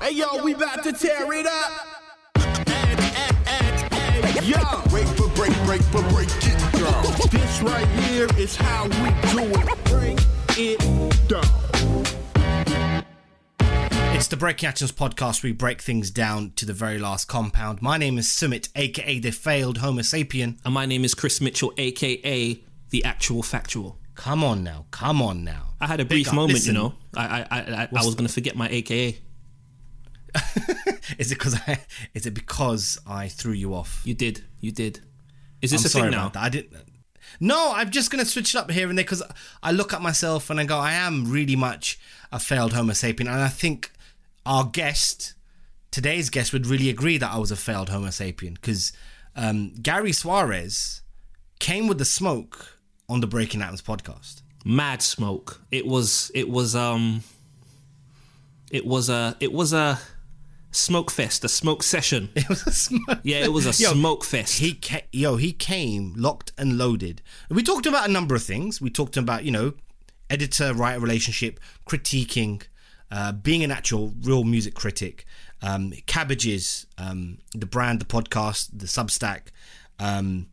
Hey yo, we about to tear it up. Yo, break for break, break for break it down. This right here is how we do it. Break it down. It's the Breaking Atoms podcast. We break things down to the very last compound. My name is Sumit, aka the failed Homo sapien. And my name is Chris Mitchell, aka the actual factual. Come on now, come on now. I had a brief moment, Listen, you know. I I I, I, was going to forget my AKA. Is it because I? Is it because I threw you off? You did, you did. Is this I'm a sorry thing now? I didn't. No, I'm just gonna switch it up here and there because I look at myself and I go, I am really much a failed Homo sapien, and I think our guest, today's guest, would really agree that I was a failed Homo sapien because um, Gary Suarez came with the smoke on the Breaking Atoms podcast. Mad smoke. It was. It was. Um. It was a. It was a smoke fest. A smoke session. It was a smoke. Yeah, it was a Yo, smoke fest. He ca- yo, he came locked and loaded. We talked about a number of things. We talked about you know, editor writer relationship, critiquing, uh, being an actual real music critic, um, cabbages, um, the brand, the podcast, the Substack, um,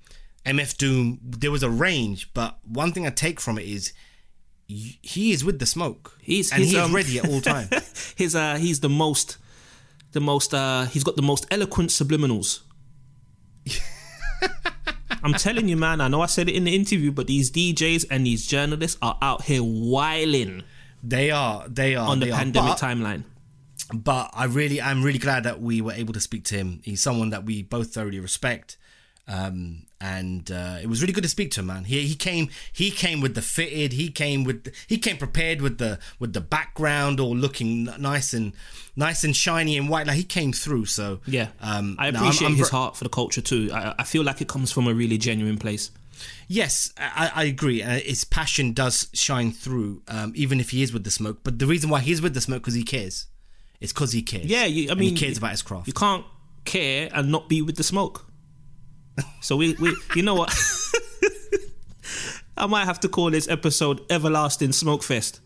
MF Doom. There was a range, but one thing I take from it is. He is with the smoke. He's- and he's, he um, ready at all time. his uh he's the most the most uh he's got the most eloquent subliminals i'm telling you man i know i said it in the interview but these djs and these journalists are out here whiling they are. They are on the pandemic But- timeline but I really, I'm really glad that we were able to speak to him. He's someone that we both thoroughly respect, um, and uh, it was really good to speak to him, man. He he came, he came with the fitted, he came with, he came prepared with the with the background all looking nice and nice and shiny and white. Like he came through. So yeah um, i no, I'm- appreciate I'm his ver- heart for the culture too I, I feel like it comes from a really genuine place Yes, I, I agree. Uh, his passion does shine through, um, even if he is with the smoke. But the reason why he's with the smoke because he cares. It's because he cares. yeah you, i mean he cares about his craft. you can't care and not be with the smoke so we, we you know what i might have to call this episode everlasting smoke fest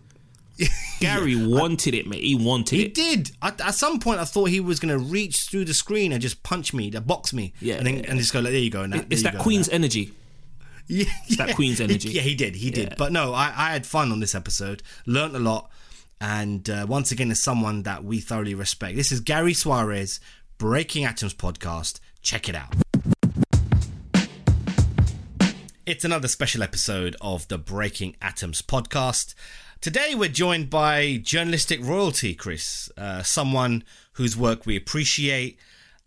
Gary wanted it, mate. He wanted He it. did. At, at some point, I thought he was going to reach through the screen and just punch me, to box me. Yeah. And then and just go like, there you go. That, It's that go, Queen's and energy. Yeah, that. Queen's energy. Yeah, he did. He did. Yeah. But no, I, I had fun on this episode. Learned a lot. And uh, once again, is someone that we thoroughly respect. This is Gary Suarez, Breaking Atoms podcast. Check it out. It's another special episode of the Breaking Atoms podcast. Today we're joined by journalistic royalty, Chris, uh, someone whose work we appreciate.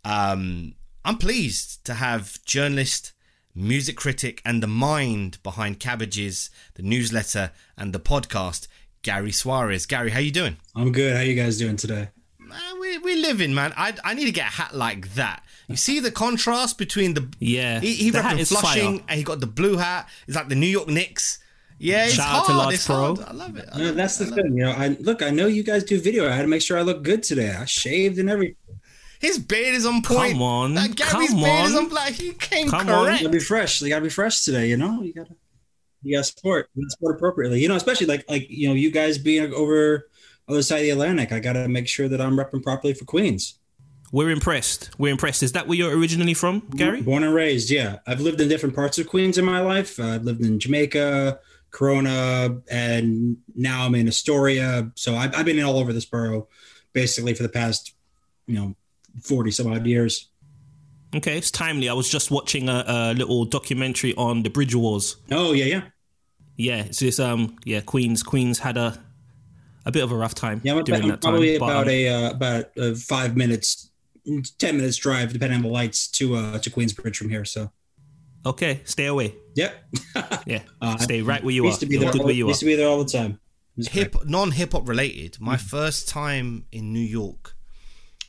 Um, I'm pleased to have journalist, music critic, and the mind behind Cabbages, the newsletter, and the podcast, Gary Suarez. Gary, how you doing? I'm good. How you guys doing today? Man, we we living, man. I I need to get a hat like that. You see the contrast between the Yeah, He, he the hat repping is Flushing fire. and he got the blue hat. It's like the New York Knicks. Yeah, it's Shout out hard. to Large it's Pro. hard. I love it. I No, love that's it. the I love thing. You know, I look. I know you guys do video. I had to make sure I look good today. I shaved and everything. His beard is on point. Come on, Like Gary's come beard is on. on. Like he came Come on. correct. You gotta be fresh. You gotta be fresh today. You know, you gotta you gotta sport. You gotta sport appropriately. You know, especially like like you know, you guys being over other side of the Atlantic. I gotta make sure that I'm repping properly for Queens. We're impressed. We're impressed. Is that where you're originally from, Gary? Born and raised. Yeah, I've lived in different parts of Queens in my life. Uh, I've lived in Jamaica, Corona, and now I'm in Astoria. So I've, I've been in all over this borough, basically for the past, you know, forty some odd years. Okay, it's timely. I was just watching a, a little documentary on the Bridge Wars. Oh yeah, yeah. Yeah, so it's this. Um, yeah, Queens. Queens had a a bit of a rough time Yeah, I'm, during I'm that time. probably but, about um, a uh, about uh, five minutes, ten minutes drive, depending on the lights, to uh to Queensbridge from here. So, okay, stay away. yep. Yeah, Uh, stay right where you are. used to be You're there. good all- where you are. used to be there all the time. Hip non hip hop related. My Hmm. first time in New York,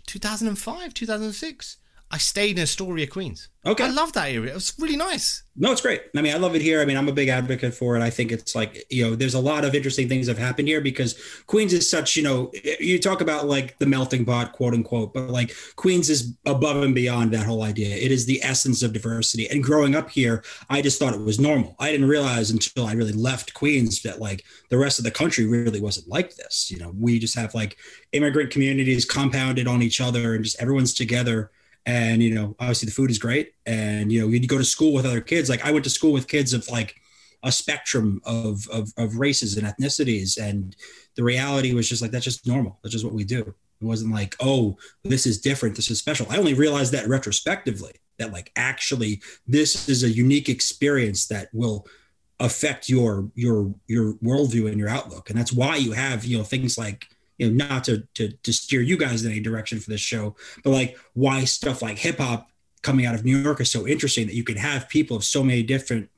2005, 2006. I stayed in Astoria, Queens. Okay. I love that area. It was really nice. No, it's great. I mean, I love it here. I mean, I'm a big advocate for it. I think it's like, you know, there's a lot of interesting things that have happened here because Queens is such, you know, you talk about like the melting pot, quote unquote, but like Queens is above and beyond that whole idea. It is the essence of diversity. And growing up here, I just thought it was normal. I didn't realize until I really left Queens that like the rest of the country really wasn't like this. You know, we just have like immigrant communities compounded on each other and just everyone's together and you know obviously the food is great. And you know you go to school with other kids like i went to school with kids of like a spectrum of, of, of races and ethnicities. And the reality was just like that's just normal. That's just what we do. It wasn't like oh this is different. This is special. I only realized that retrospectively that like actually this is a unique experience that will affect your your your worldview and your outlook. And that's why you have you know things like you know, not to, to to steer you guys in any direction for this show, but like why stuff like hip hop coming out of New York is so interesting that you can have people of so many different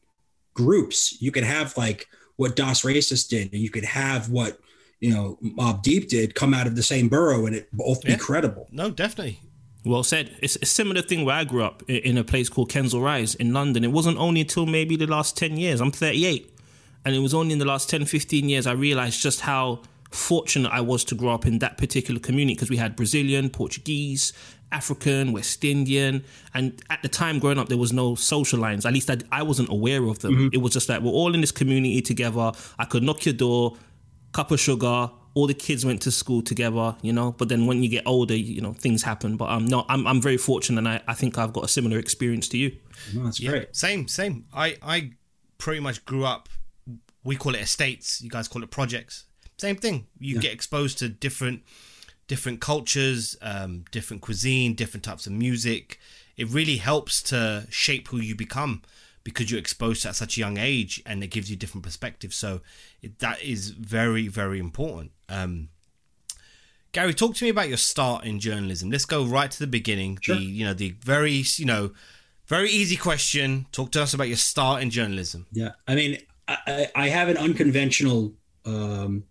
groups. You could have like what Das Racist did, and you could have what you know Mobb Deep did come out of the same borough, and it both Yeah. be credible. No, definitely. Well said. It's a similar thing where I grew up in a place called Kensal Rise in London. It wasn't only until maybe the last 10 years, I'm 38, and it was only in the last 10, 15 years I realized just how fortunate I was to grow up in that particular community because we had Brazilian, Portuguese, African, West Indian, and at the time growing up, there was no social lines. At least I, I wasn't aware of them. Mm-hmm. It was just like we're all in this community together. I could knock your door, cup of sugar. All the kids went to school together, you know. But then when you get older, you know things happen. But um, I'm not. I'm, I'm very fortunate, and I, I think I've got a similar experience to you. No, that's great. Same, same. I I pretty much grew up. We call it estates. You guys call it projects. Same thing. You get exposed to different different cultures, um, different cuisine, different types of music. It really helps to shape who you become because you're exposed to at such a young age, and it gives you different perspectives. So it, that is very very important. Um, Gary, talk to me about your start in journalism. Let's go right to the beginning. Sure. The you know the very you know very easy question. Talk to us about your start in journalism. Yeah, I mean, I, I I have an unconventional um,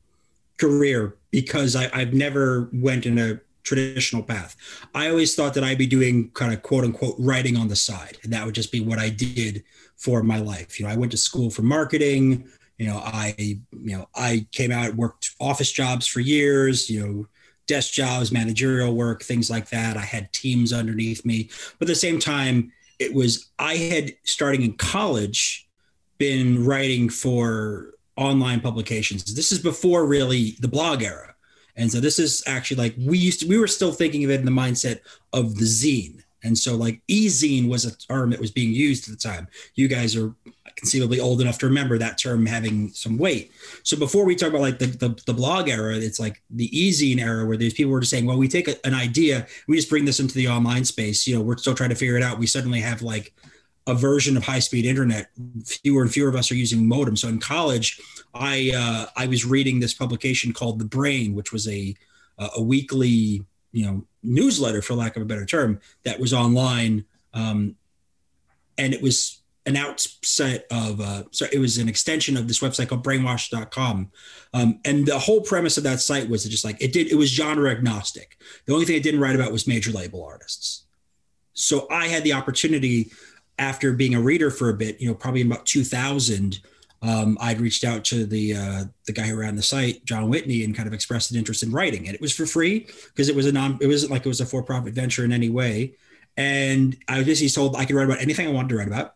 career because I, I've never went in a traditional path. I always thought that I'd be doing kind of quote unquote writing on the side, and that would just be what I did for my life. You know, I went to school for marketing. You know, I you know I came out worked office jobs for years. You know, desk jobs, managerial work, things like that. I had teams underneath me, but at the same time, it was I had starting in college been writing for online publications. This is before really the blog era. And so this is actually like we used to, we were still thinking of it in the mindset of the zine. And so like e-zine was a term that was being used at the time. You guys are conceivably old enough to remember that term having some weight. So before we talk about like the, the, the blog era, it's like the e-zine era where these people were just saying, well, we take a, an idea, we just bring this into the online space. You know, we're still trying to figure it out. We suddenly have like a version of high speed internet. Fewer and fewer of us are using modem. So in college, I uh, I was reading this publication called The Brain, which was a a weekly you know newsletter, for lack of a better term, that was online, um, and it was an outset of uh, so it was an extension of this website called brainwashed.com um, and the whole premise of that site was just like it did it was genre agnostic the only thing it didn't write about was major label artists so i had the opportunity after being a reader for a bit, you know, probably about 2000, um, I'd reached out to the uh, the guy who ran the site, Jon Whitney, and kind of expressed an interest in writing. And it was for free because it was a non, it wasn't like it was a for profit venture in any way. And I was basically told I could write about anything I wanted to write about,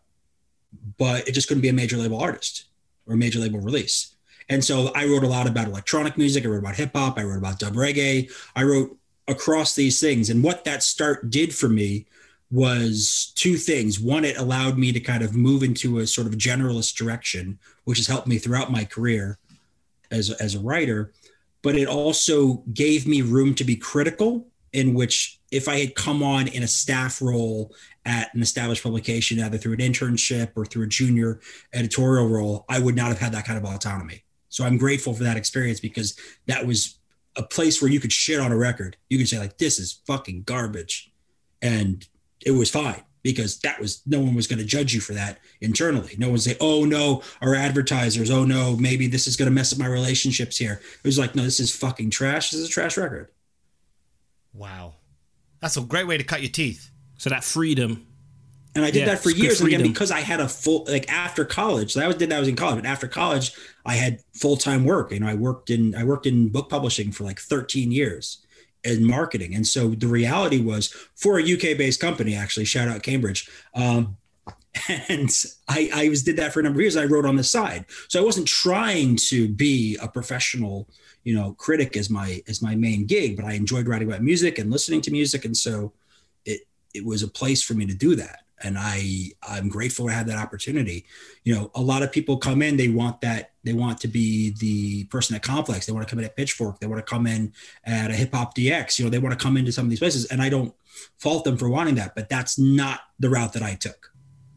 but it just couldn't be a major label artist or a major label release. And so I wrote a lot about electronic music. I wrote about hip hop. I wrote about dub reggae. I wrote across these things. And what that start did for me was two things. One, it allowed me to kind of move into a sort of generalist direction, which has helped me throughout my career as, as a writer. But it also gave me room to be critical, in which if I had come on in a staff role at an established publication, either through an internship or through a junior editorial role, I would not have had that kind of autonomy. So I'm grateful for that experience because that was a place where you could shit on a record. You could say, like, this is fucking garbage. And it was fine because that was no one was going to judge you for that internally. No one say, "Oh no, our advertisers. Oh no, maybe this is going to mess up my relationships here." It was like, "No, this is fucking trash. This is a trash record." Wow, that's a great way to cut your teeth. So that freedom. And I did Yeah, that for years. And again, because I had a full like after college, so I was did that I was in college, but after college, I had full time work. You know, I worked in I worked in book publishing for like 13 years in marketing. And so the reality was for a UK based company, actually, shout out Cambridge. Um, and I, I was did that for a number of years. I wrote on the side, so I wasn't trying to be a professional, you know, critic as my as my main gig. But I enjoyed writing about music and listening to music, and so it it was a place for me to do that. And I I'm grateful to have that opportunity. You know, a lot of people come in, they want that they want to be the person at Complex, they want to come in at Pitchfork, they want to come in at a Hip Hop DX. You know, they want to come into some of these places, and I don't fault them for wanting that, but that's not the route that I took.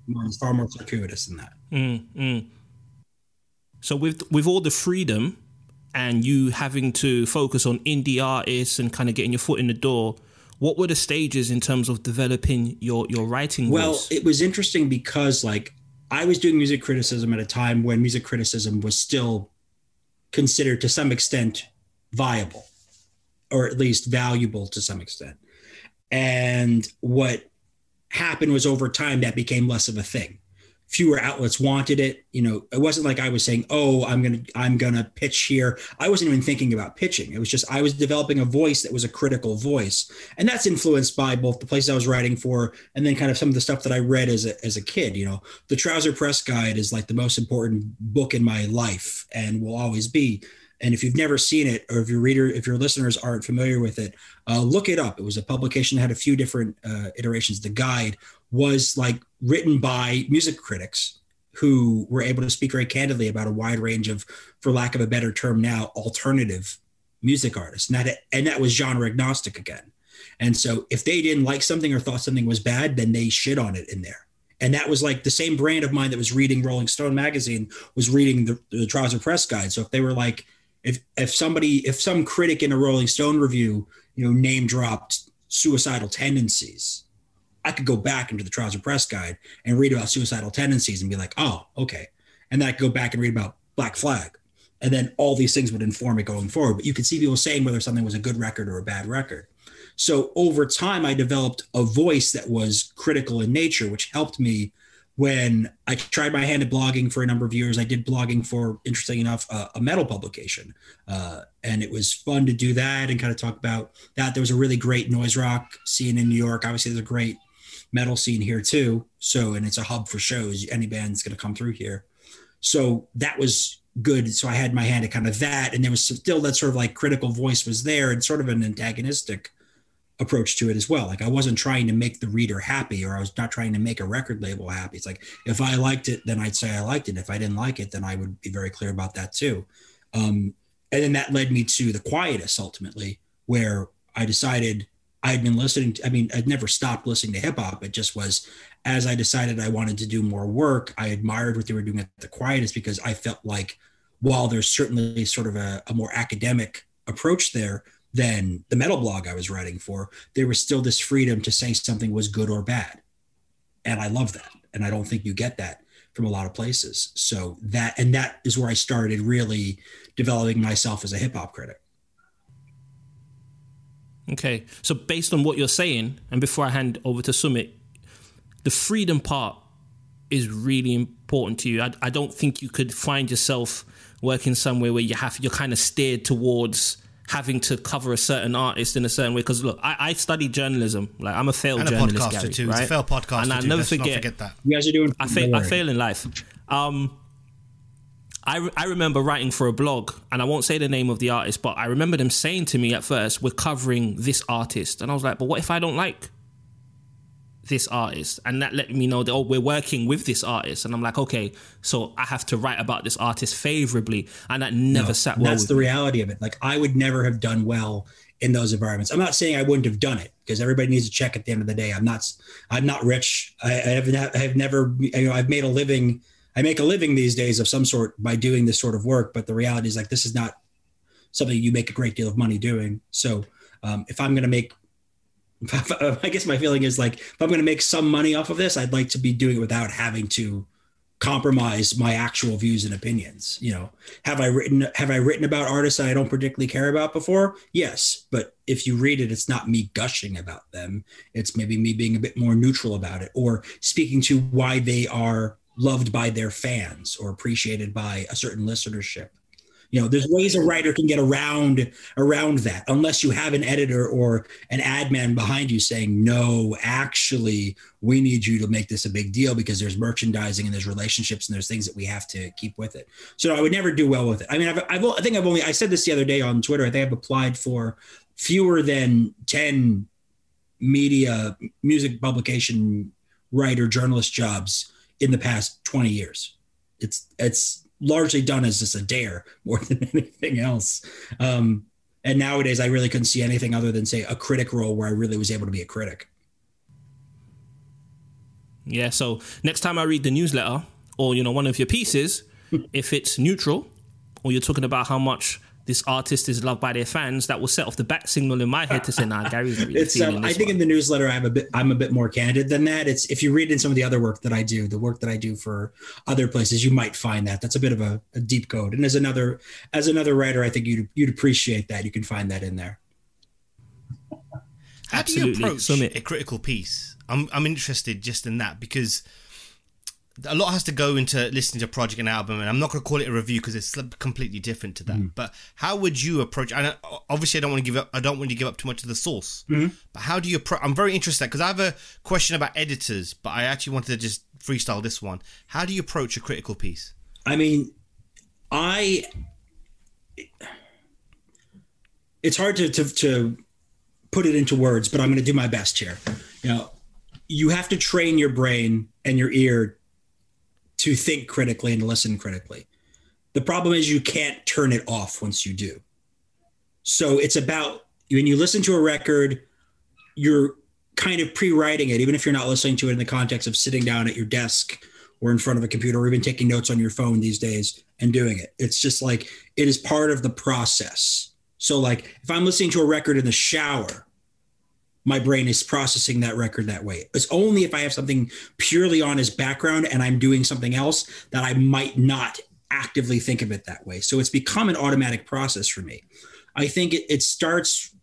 It's far more circuitous than that. Mm, mm. So with with all the freedom and you having to focus on indie artists and kind of getting your foot in the door, what were the stages in terms of developing your your writing Well, voice? it was interesting because like I was doing music criticism at a time when music criticism was still considered to some extent viable or at least valuable to some extent. And what happened was over time that became less of a thing. Fewer outlets wanted it. You know, it wasn't like I was saying, "Oh, I'm gonna, I'm gonna pitch here." I wasn't even thinking about pitching. It was just I was developing a voice that was a critical voice, and that's influenced by both the places I was writing for, and then kind of some of the stuff that I read as a as a kid. You know, the Trouser Press Guide is like the most important book in my life, and will always be. And if you've never seen it, or if your reader, if your listeners aren't familiar with it, uh, look it up. It was a publication that had a few different uh, iterations. The guide was like written by music critics who were able to speak very candidly about a wide range of, for lack of a better term now, alternative music artists. And that, and that was genre agnostic again. And so if they didn't like something or thought something was bad, then they shit on it in there. And that was like the same brand of mine that was reading Rolling Stone magazine was reading the, the Trouser Press Guide. So if they were like, if if somebody if some critic in a Rolling Stone review, you know, name dropped suicidal tendencies, I could go back into the Trouser Press Guide and read about suicidal tendencies and be like, oh, okay. And then I could go back and read about Black Flag. And then all these things would inform it going forward. But you could see people saying whether something was a good record or a bad record. So over time, I developed a voice that was critical in nature, which helped me when I tried my hand at blogging for a number of years. I did blogging for, interesting enough, uh, a metal publication. Uh, and it was fun to do that and kind of talk about that. There was a really great noise rock scene in New York. Obviously, there's a great metal scene here too. So, and it's a hub for shows. Any band's going to come through here. So that was good. So I had my hand at kind of that. And there was still that sort of like critical voice was there and sort of an antagonistic approach to it as well. Like I wasn't trying to make the reader happy or I was not trying to make a record label happy. It's like if I liked it, then I'd say I liked it. If I didn't like it, then I would be very clear about that too. Um, and then that led me to the quietus ultimately, where I decided I had been listening to, I mean, I'd never stopped listening to hip hop. It just was as I decided I wanted to do more work, I admired what they were doing at the quietus because I felt like while there's certainly sort of a, a more academic approach there, than the metal blog I was writing for, there was still this freedom to say something was good or bad. And I love that. And I don't think you get that from a lot of places. So that, and that is where I started really developing myself as a hip hop critic. Okay. So based on what you're saying, and before I hand over to Sumit, the freedom part is really important to you. I, I don't think you could find yourself working somewhere where you have you're kind of steered towards having to cover a certain artist in a certain way. Because look, I, I studied journalism. Like I'm a failed And a journalist, podcaster Gary, too. Right? It's a failed podcaster and I too. never Let's not forget, forget that. You guys are doing. I fail. I fail in life. Um, I, re- I remember writing for a blog, and I won't say the name of the artist, but I remember them saying to me at first, "We're covering this artist," and I was like, "But what if I don't like this artist?" And that let me know that oh, we're working with this artist, and I'm like, "Okay, so I have to write about this artist favorably," and that never sat well. That's the me. reality of it. Like I would never have done well in those environments. I'm not saying I wouldn't have done it because everybody needs a check at the end of the day. I'm not. I'm not rich. I, I have. I have never. You know, I've made a living. I make a living these days of some sort by doing this sort of work. But the reality is, like, this is not something you make a great deal of money doing. So, um, if I'm going to make, I guess my feeling is like, if I'm going to make some money off of this, I'd like to be doing it without having to compromise my actual views and opinions you know? Have i written have i written about artists that i don't particularly care about before? Yes but if you read it it's not me gushing about them. It's maybe me being a bit more neutral about it or speaking to why they are loved by their fans or appreciated by a certain listenership you know there's ways a writer can get around around that unless you have an editor or an ad man behind you saying no actually we need you to make this a big deal because there's merchandising and there's relationships and there's things that we have to keep with it. So i would never do well with it. I mean I've, I've i think i've only i said this the other day on twitter i think i've applied for fewer than 10 media music publication writer journalist jobs in the past 20 years. It's it's largely done as just a dare more than anything else. Um, and nowadays, I really couldn't see anything other than say a critic role where I really was able to be a critic. Yeah. So next time I read the newsletter or you know one of your pieces, if it's neutral or you're talking about how much this artist is loved by their fans, that will set off the bat signal in my head to say, "Nah, Gary's really it's, um, I think one. in the newsletter, I'm a bit, I'm a bit more candid than that. It's if you read in some of the other work that I do, the work that I do for other places, you might find that that's a bit of a, a deep code. And as another, as another writer, I think you'd you'd appreciate that. You can find that in there. How Absolutely. do you approach Sumit. a critical piece? I'm I'm interested just in that because a lot has to go into listening to a project and album, and I'm not going to call it a review because it's completely different to that. Mm-hmm. But how would you approach? And obviously, I don't want to give up. I don't want to give up too much of the source. Mm-hmm. But how do you? Appro- I'm very interested because I have a question about editors, but I actually wanted to just freestyle this one. How do you approach a critical piece? I mean, I. It's hard to, to to put it into words, but I'm going to do my best here. You know, you have to train your brain and your ear to think critically and listen critically. The problem is you can't turn it off once you do. So it's about when you listen to a record, you're kind of pre-writing it, even if you're not listening to it in the context of sitting down at your desk or in front of a computer or even taking notes on your phone these days and doing it. It's just like it is part of the process. So like if I'm listening to a record in the shower, my brain is processing that record that way. It's only if I have something purely on as background and I'm doing something else that I might not actively think of it that way. So it's become an automatic process for me. I think it, it starts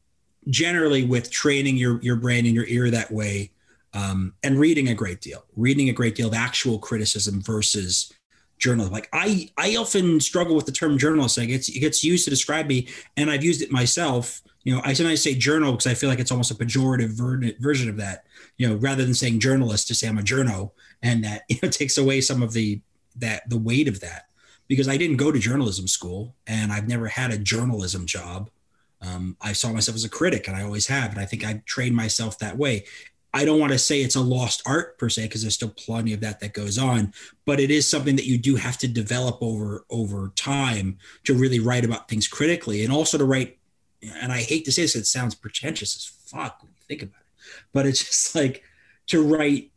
generally with training your your brain and your ear that way, um, and reading a great deal, reading a great deal of actual criticism versus journalism. Like I I often struggle with the term journalist. Like it's, it gets used to describe me, and I've used it myself. You know, I sometimes say journal because I feel like it's almost a pejorative ver- version of that. You know, rather than saying journalist, to say I'm a journo, and that you know takes away some of the that the weight of that because I didn't go to journalism school and I've never had a journalism job. Um, I saw myself as a critic, and I always have, and I think I trained myself that way. I don't want to say it's a lost art per se because there's still plenty of that that goes on, but it is something that you do have to develop over over time to really write about things critically, and also to write. And I hate to say this, it sounds pretentious as fuck when you think about it, but it's just like to write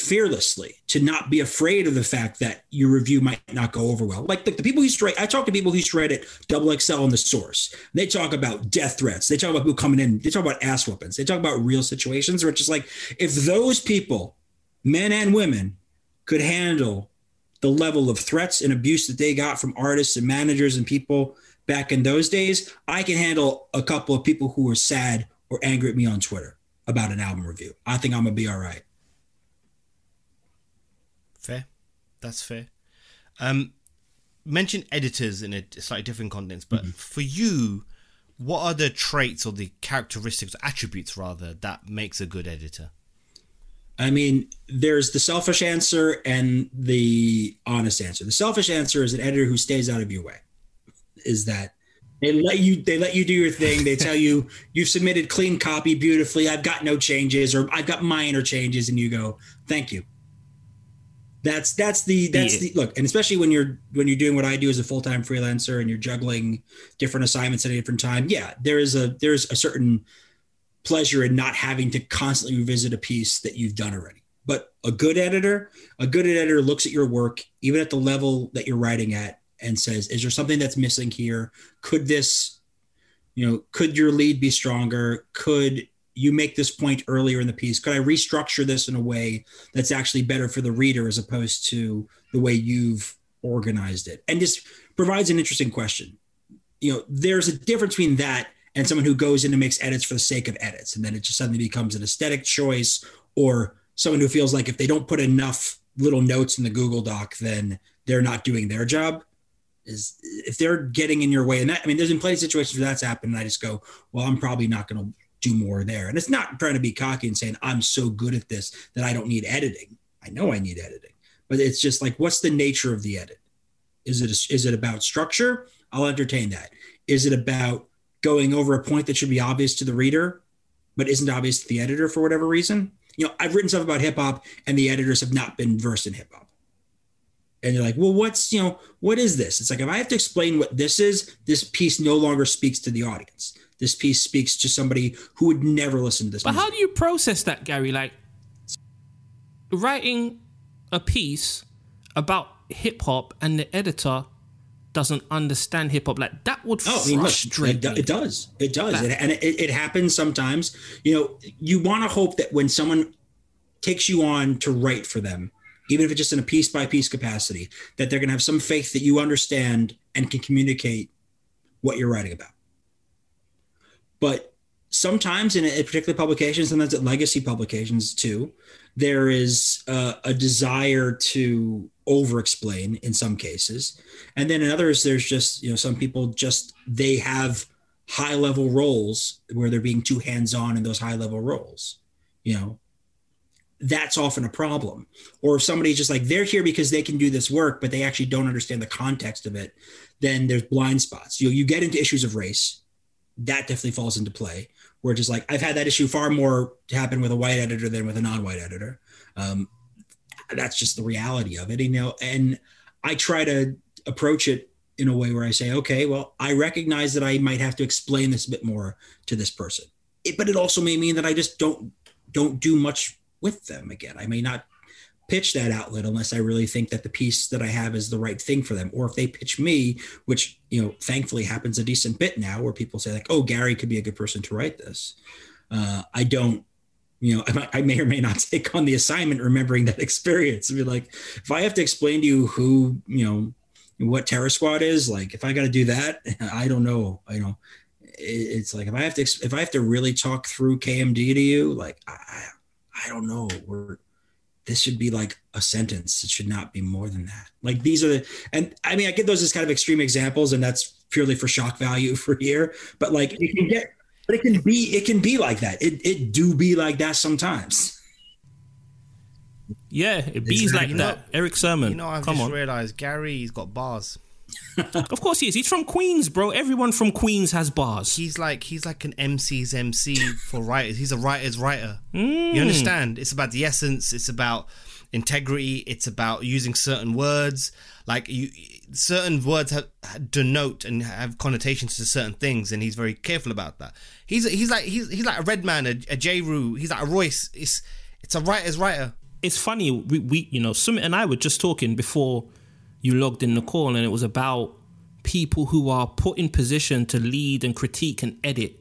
fearlessly to not be afraid of the fact that your review might not go over well. Like the, the people who used to write, I talk to people who used to write at Double XL on the source. They talk about death threats. They talk about people coming in. They talk about ass weapons. They talk about real situations where it's just like, if those people, men and women, could handle the level of threats and abuse that they got from artists and managers and people back in those days, I can handle a couple of people who are sad or angry at me on Twitter about an album review. I think I'm gonna be all right. Fair. That's fair. Um, mention editors in a slightly different context, but for you, what are the traits or the characteristics, attributes rather, that makes a good editor? I mean, there's the selfish answer and the honest answer. The selfish answer is an editor who stays out of your way. Is that they let you they let you do your thing. They tell you you've submitted clean copy beautifully. I've got no changes or I've got minor changes, and you go, thank you. That's that's the that's the look, and especially when you're when you're doing what I do as a full time freelancer and you're juggling different assignments at a different time. Yeah, there is a there's a certain pleasure in not having to constantly revisit a piece that you've done already. But a good editor, a good editor looks at your work, even at the level that you're writing at, and says, "Is there something that's missing here? Could this, you know, could your lead be stronger? Could you make this point earlier in the piece. Could I restructure this in a way that's actually better for the reader as opposed to the way you've organized it? And this provides an interesting question. You know, there's a difference between that and someone who goes in and makes edits for the sake of edits, and then it just suddenly becomes an aesthetic choice, or someone who feels like if they don't put enough little notes in the Google Doc, then they're not doing their job. Is if they're getting in your way, and that I mean, there's been plenty of situations where that's happened, and I just go, well, I'm probably not going to do more there. And it's not trying to be cocky and saying I'm so good at this that I don't need editing. I know I need editing, but it's just like, what's the nature of the edit? Is it a, is it about structure? I'll entertain that. Is it about going over a point that should be obvious to the reader, but isn't obvious to the editor for whatever reason? You know, I've written stuff about hip hop, and the editors have not been versed in hip hop. And you're like, well, what's you know, what is this? It's like if I have to explain what this is, this piece no longer speaks to the audience. This piece speaks to somebody who would never listen to this. But music. how do you process that, Gary? Like writing a piece about hip hop and the editor doesn't understand hip hop. Like that would Oh, I mean, look, frustrate it, it does. It does. Like- It- and it, it happens sometimes. You know, you want to hope that when someone takes you on to write for them, even if it's just in a piece by piece capacity, that they're going to have some faith that you understand and can communicate what you're writing about. But sometimes in, a particular publication, sometimes at legacy publications too, there is uh, a desire to over explain in some cases and then in others there's just you know some people just they have high level roles where they're being too hands on in those high level roles you know that's often a problem. Or if somebody's just like they're here because they can do this work but they actually don't understand the context of it then there's blind spots. You you get into issues of race. That definitely falls into play where just like i've had that issue far more happen with a white editor than with a non-white editor. Um, that's just the reality of it you know and i try to approach it in a way where i say okay well i recognize that i might have to explain this a bit more to this person. It, but it also may mean that i just don't don't do much with them again i may not pitch that outlet unless i really think that the piece that i have is the right thing for them or if they pitch me which you know thankfully happens a decent bit now where people say like oh gary could be a good person to write this uh, i don't you know, I, I may or may not take on the assignment, remembering that experience. And be like, if I have to explain to you who, you know, what Terror Squad is, like, if I got to do that, I don't know. I know it, it's like if I have to, if I have to really talk through KMD to you, like, I, I don't know. We're this should be like a sentence. It should not be more than that. Like these are the, and I mean, I get those as kind of extreme examples, and that's purely for shock value for here. But like, you can get but it can be it can be like that. It it do be like that sometimes. yeah, it bees like You know- that. Erick Sermon. You know, I've Come just on. realized Gary's got bars. Of course he is. He's from Queens, bro. Everyone from Queens has bars. He's like he's like an MC's MC for writers. He's a writer's writer. Mm. You understand? It's about the essence. It's about integrity. It's about using certain words. Like you, certain words have, denote and have connotations to certain things, and he's very careful about that. He's he's like he's he's like a Redman, a, a J. Rue. He's like a Royce. It's it's a writer's writer. it's funny we, we you know Sumit and I were just talking before you logged in the call and it was about people who are put in position to lead and critique and edit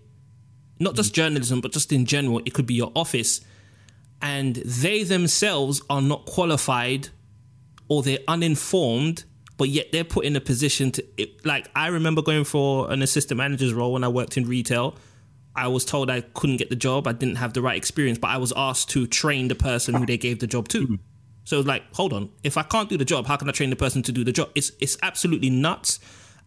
not just journalism but just in general it could be your office and they themselves are not qualified or they're uninformed but yet they're put in a position to it, like I remember going for an assistant manager's role when I worked in retail I was told I couldn't get the job. I didn't have the right experience, but I was asked to train the person who they gave the job to. Mm-hmm. So it like, hold on, if I can't do the job, how can I train the person to do the job? It's it's absolutely nuts,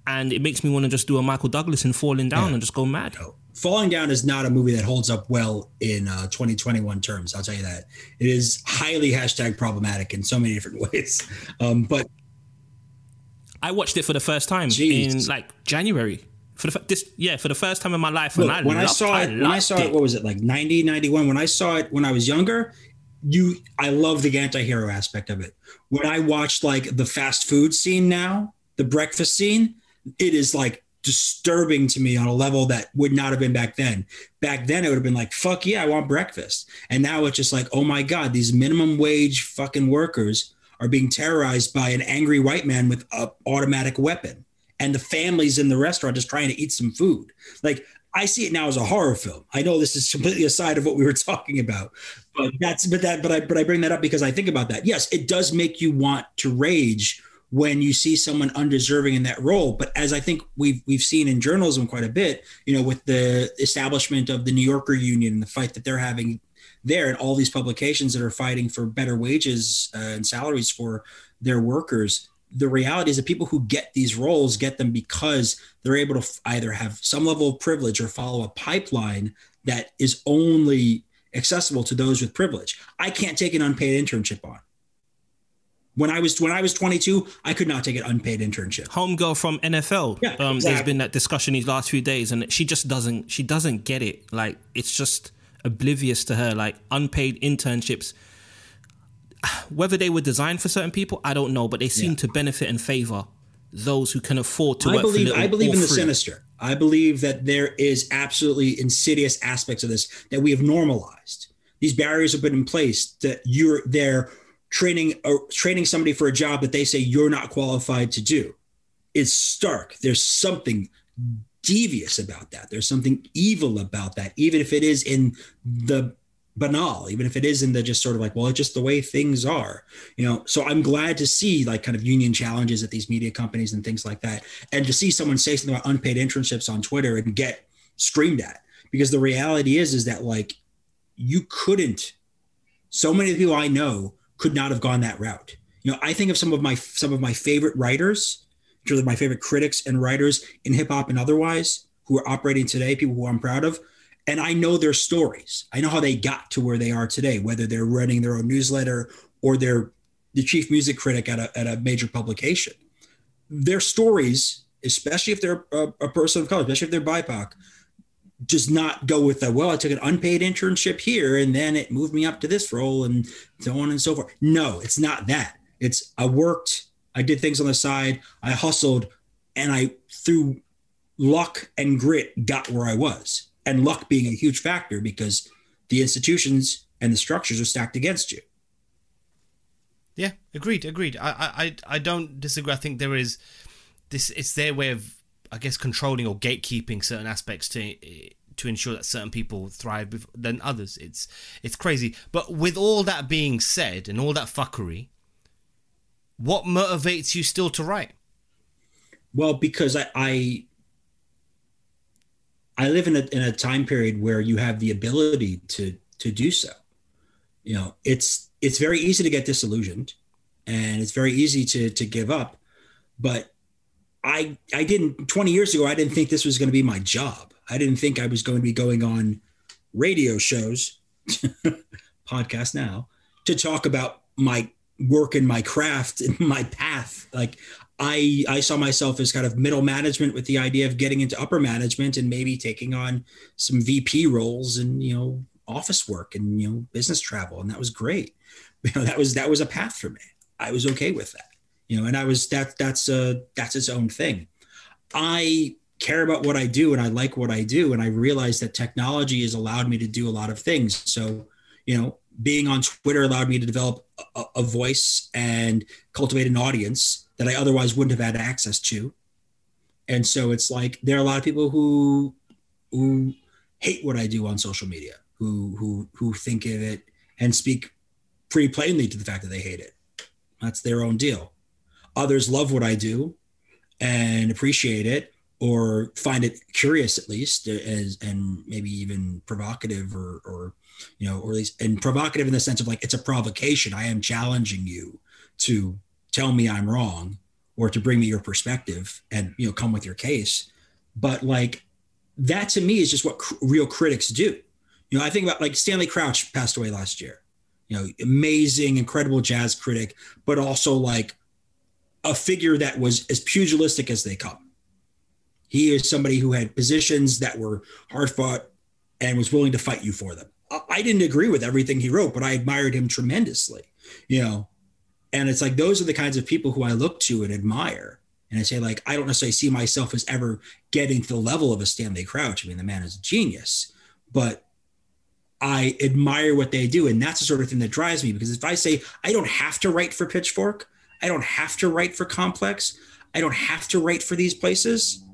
and it makes me want to just do a Michael Douglas and falling down and just go mad. Falling Down is not a movie that holds up well in uh, 2021 terms. I'll tell you that. It is highly hashtag problematic in so many different ways. Um, but I watched it for the first time Jeez. in like January. For the this yeah, for the first time in my life, look, and I when I loved- saw it, when I saw it, what was it like 90, 91? When I saw it when I was younger, you, I love the anti-hero aspect of it. When I watched like the fast food scene now, the breakfast scene, it is like disturbing to me on a level that would not have been back then. Back then, it would have been like, fuck yeah, I want breakfast. And now it's just like, oh my God, these minimum wage fucking workers are being terrorized by an angry white man with a automatic weapon. And the families in the restaurant just trying to eat some food. Like I see it now as a horror film. I know this is completely aside of what we were talking about, but that's but that but I but I bring that up because I think about that. Yes, it does make you want to rage when you see someone undeserving in that role. But as I think we've we've seen in journalism quite a bit, you know, with the establishment of the New Yorker Union and the fight that they're having there, and all these publications that are fighting for better wages uh, and salaries for their workers the reality is that people who get these roles get them because they're able to either have some level of privilege or follow a pipeline that is only accessible to those with privilege. I can't take an unpaid internship on. When I was when I was 22, I could not take an unpaid internship. Homegirl from NFL. Yeah, um, There's exactly. been that discussion these last few days, and she just doesn't. She doesn't get it. Like it's just oblivious to her. Like unpaid internships. Whether they were designed for certain people, I don't know, but they seem Yeah. to benefit and favor those who can afford to I work for believe little I believe in the free. sinister. I believe that there is absolutely insidious aspects of this that we have normalized. These barriers have been in place that you're there training or training somebody for a job that they say you're not qualified to do. It's stark. There's something devious about that. There's something evil about that, even if it is in the banal, even if it is in the just sort of like, well, it's just the way things are, you know. So I'm glad to see like kind of union challenges at these media companies and things like that, and to see someone say something about unpaid internships on Twitter and get screamed at, because the reality is is that like you couldn't. So many people I know could not have gone that route. You know, I think of some of my some of my favorite writers, which are my favorite critics and writers in hip hop and otherwise, who are operating today, people who I'm proud of and I know their stories. I know how they got to where they are today, whether they're running their own newsletter or they're the chief music critic at a, at a major publication. Their stories, especially if they're a, a person of color, especially if they're BIPOC, does not go with that. well, I took an unpaid internship here and then it moved me up to this role and so on and so forth. No, it's not that. It's I worked, I did things on the side, I hustled, and I, through luck and grit, got where I was and luck being a huge factor because the institutions and the structures are stacked against you. Yeah, agreed, agreed. I, I, I- don't disagree. I think there is this. It's their way of, I guess, controlling or gatekeeping certain aspects to to ensure that certain people thrive than others. It's it's crazy. But with all that being said and all that fuckery, what motivates you still to write? Well, because I I, I live in a in a time period where you have the ability to to do so. You know, it's it's very easy to get disillusioned, and it's very easy to to give up. But I I didn't 20 years ago. I didn't think this was going to be my job. I didn't think I was going to be going on radio shows, podcast now, to talk about my work and my craft and my path. Like I I saw myself as kind of middle management with the idea of getting into upper management and maybe taking on some VP roles and you know office work and you know business travel and that was great. You know that was that was a path for me. I was okay with that. You know, and I was that that's uh that's its own thing. I care about what I do and I like what I do and I realize that technology has allowed me to do a lot of things. So, you know, being on Twitter allowed me to develop a, a voice and cultivate an audience that I otherwise wouldn't have had access to. And so it's like there are a lot of people who who hate what I do on social media, who who who think of it and speak pretty plainly to the fact that they hate it. That's their own deal. Others love what I do and appreciate it or find it curious at least uh, as and maybe even provocative or or you know or at least and provocative in the sense of like it's a provocation. I am challenging you to tell me i'm wrong or to bring me your perspective and you know come with your case. But like that to me is just what cr- real critics do. You know i think about like stanley crouch passed away last year. You know amazing incredible jazz critic but also like a figure that was as pugilistic as they come. He is somebody who had positions that were hard fought and was willing to fight you for them. I- didn't agree with everything he wrote, but I admired him tremendously, you know. And it's like those are the kinds of people who I look to and admire. And I say, like, I don't necessarily see myself as ever getting to the level of a Stanley Crouch. I mean, the man is a genius, but I admire what they do. And that's the sort of thing that drives me because if I say I don't have to write for Pitchfork, I don't have to write for Complex, I don't have to write for these places,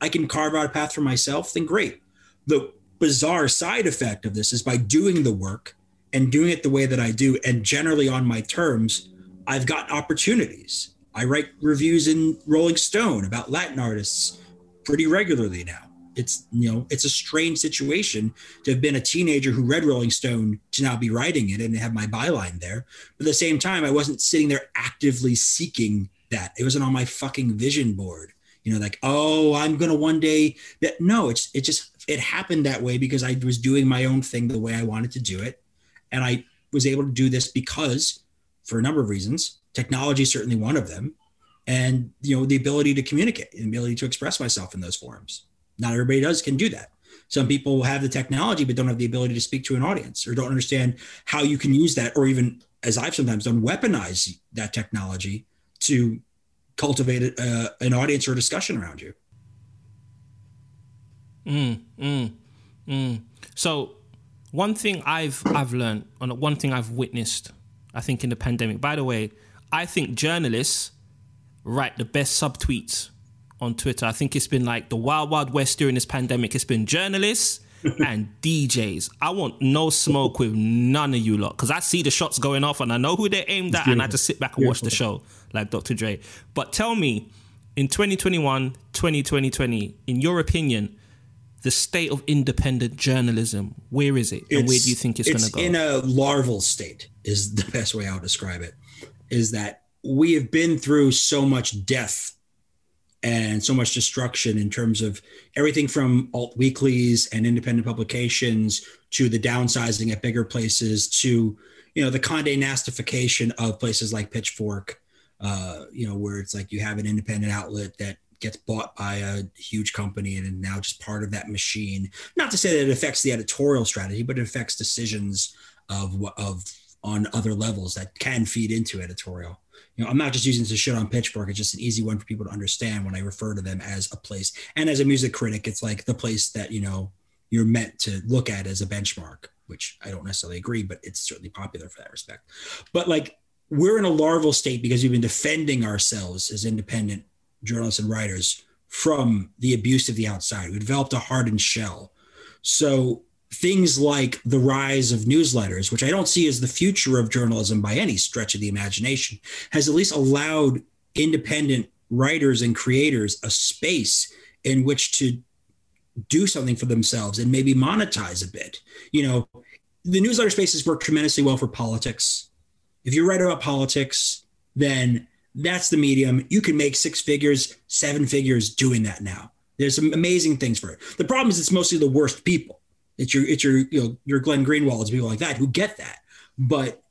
I can carve out a path for myself, then great. The bizarre side effect of this is by doing the work and doing it the way that I do, and generally on my terms, I've got opportunities. I write reviews in Rolling Stone about Latin artists pretty regularly now. It's you know it's a strange situation to have been a teenager who read Rolling Stone to now be writing it and have my byline there. But at the same time, I wasn't sitting there actively seeking that. It wasn't on my fucking vision board. You know, like oh, I'm gonna one day. That no, it's it just it happened that way because I was doing my own thing the way I wanted to do it, and I was able to do this because for a number of reasons. Technology is certainly one of them, and you know the ability to communicate, the ability to express myself in those forums. Not everybody does can do that. Some people have the technology but don't have the ability to speak to an audience or don't understand how you can use that, or even as I've sometimes done, weaponize that technology to cultivate uh, an audience or a discussion around you. Mm, mm, mm. So, one thing I've I've learned, and one thing I've witnessed, I think in the pandemic. By the way, I think journalists write the best subtweets on Twitter. I think it's been like the wild, wild west during this pandemic. It's been journalists and DJs. I want no smoke with none of you lot because I see the shots going off and I know who they're aimed at, and I just sit back and watch the show like Dr. Dre. But tell me, in 2021, 2020, in your opinion, the state of independent journalism, where is it, and It's- where do you think it's, going to go? in a larval state is the best way I'll describe it. Is that we have been through so much death and so much destruction in terms of everything from alt weeklies and independent publications to the downsizing at bigger places to you know the Conde nastification of places like Pitchfork, uh, you know where it's like you have an independent outlet that gets bought by a huge company and now just part of that machine. Not to say that it affects the editorial strategy, but it affects decisions of of on other levels that can feed into editorial. You know, I'm not just using this to shit on Pitchfork. It's just an easy one for people to understand when I refer to them as a place. And as a music critic, it's like the place that you know you're meant to look at as a benchmark, which I don't necessarily agree, but it's certainly popular for that respect. But like we're in a larval state because we've been defending ourselves as independent journalists and writers from the abuse of the outside. We developed a hardened shell. So things like the rise of newsletters, which I don't see as the future of journalism by any stretch of the imagination, has at least allowed independent writers and creators a space in which to do something for themselves and maybe monetize a bit. You know, the newsletter spaces work tremendously well for politics. If you write about politics, then that's the medium. You can make six figures, seven figures doing that now. There's some amazing things for it. The problem is it's mostly the worst people. It's your it's your you know your Glenn Greenwalds, people like that who get that. But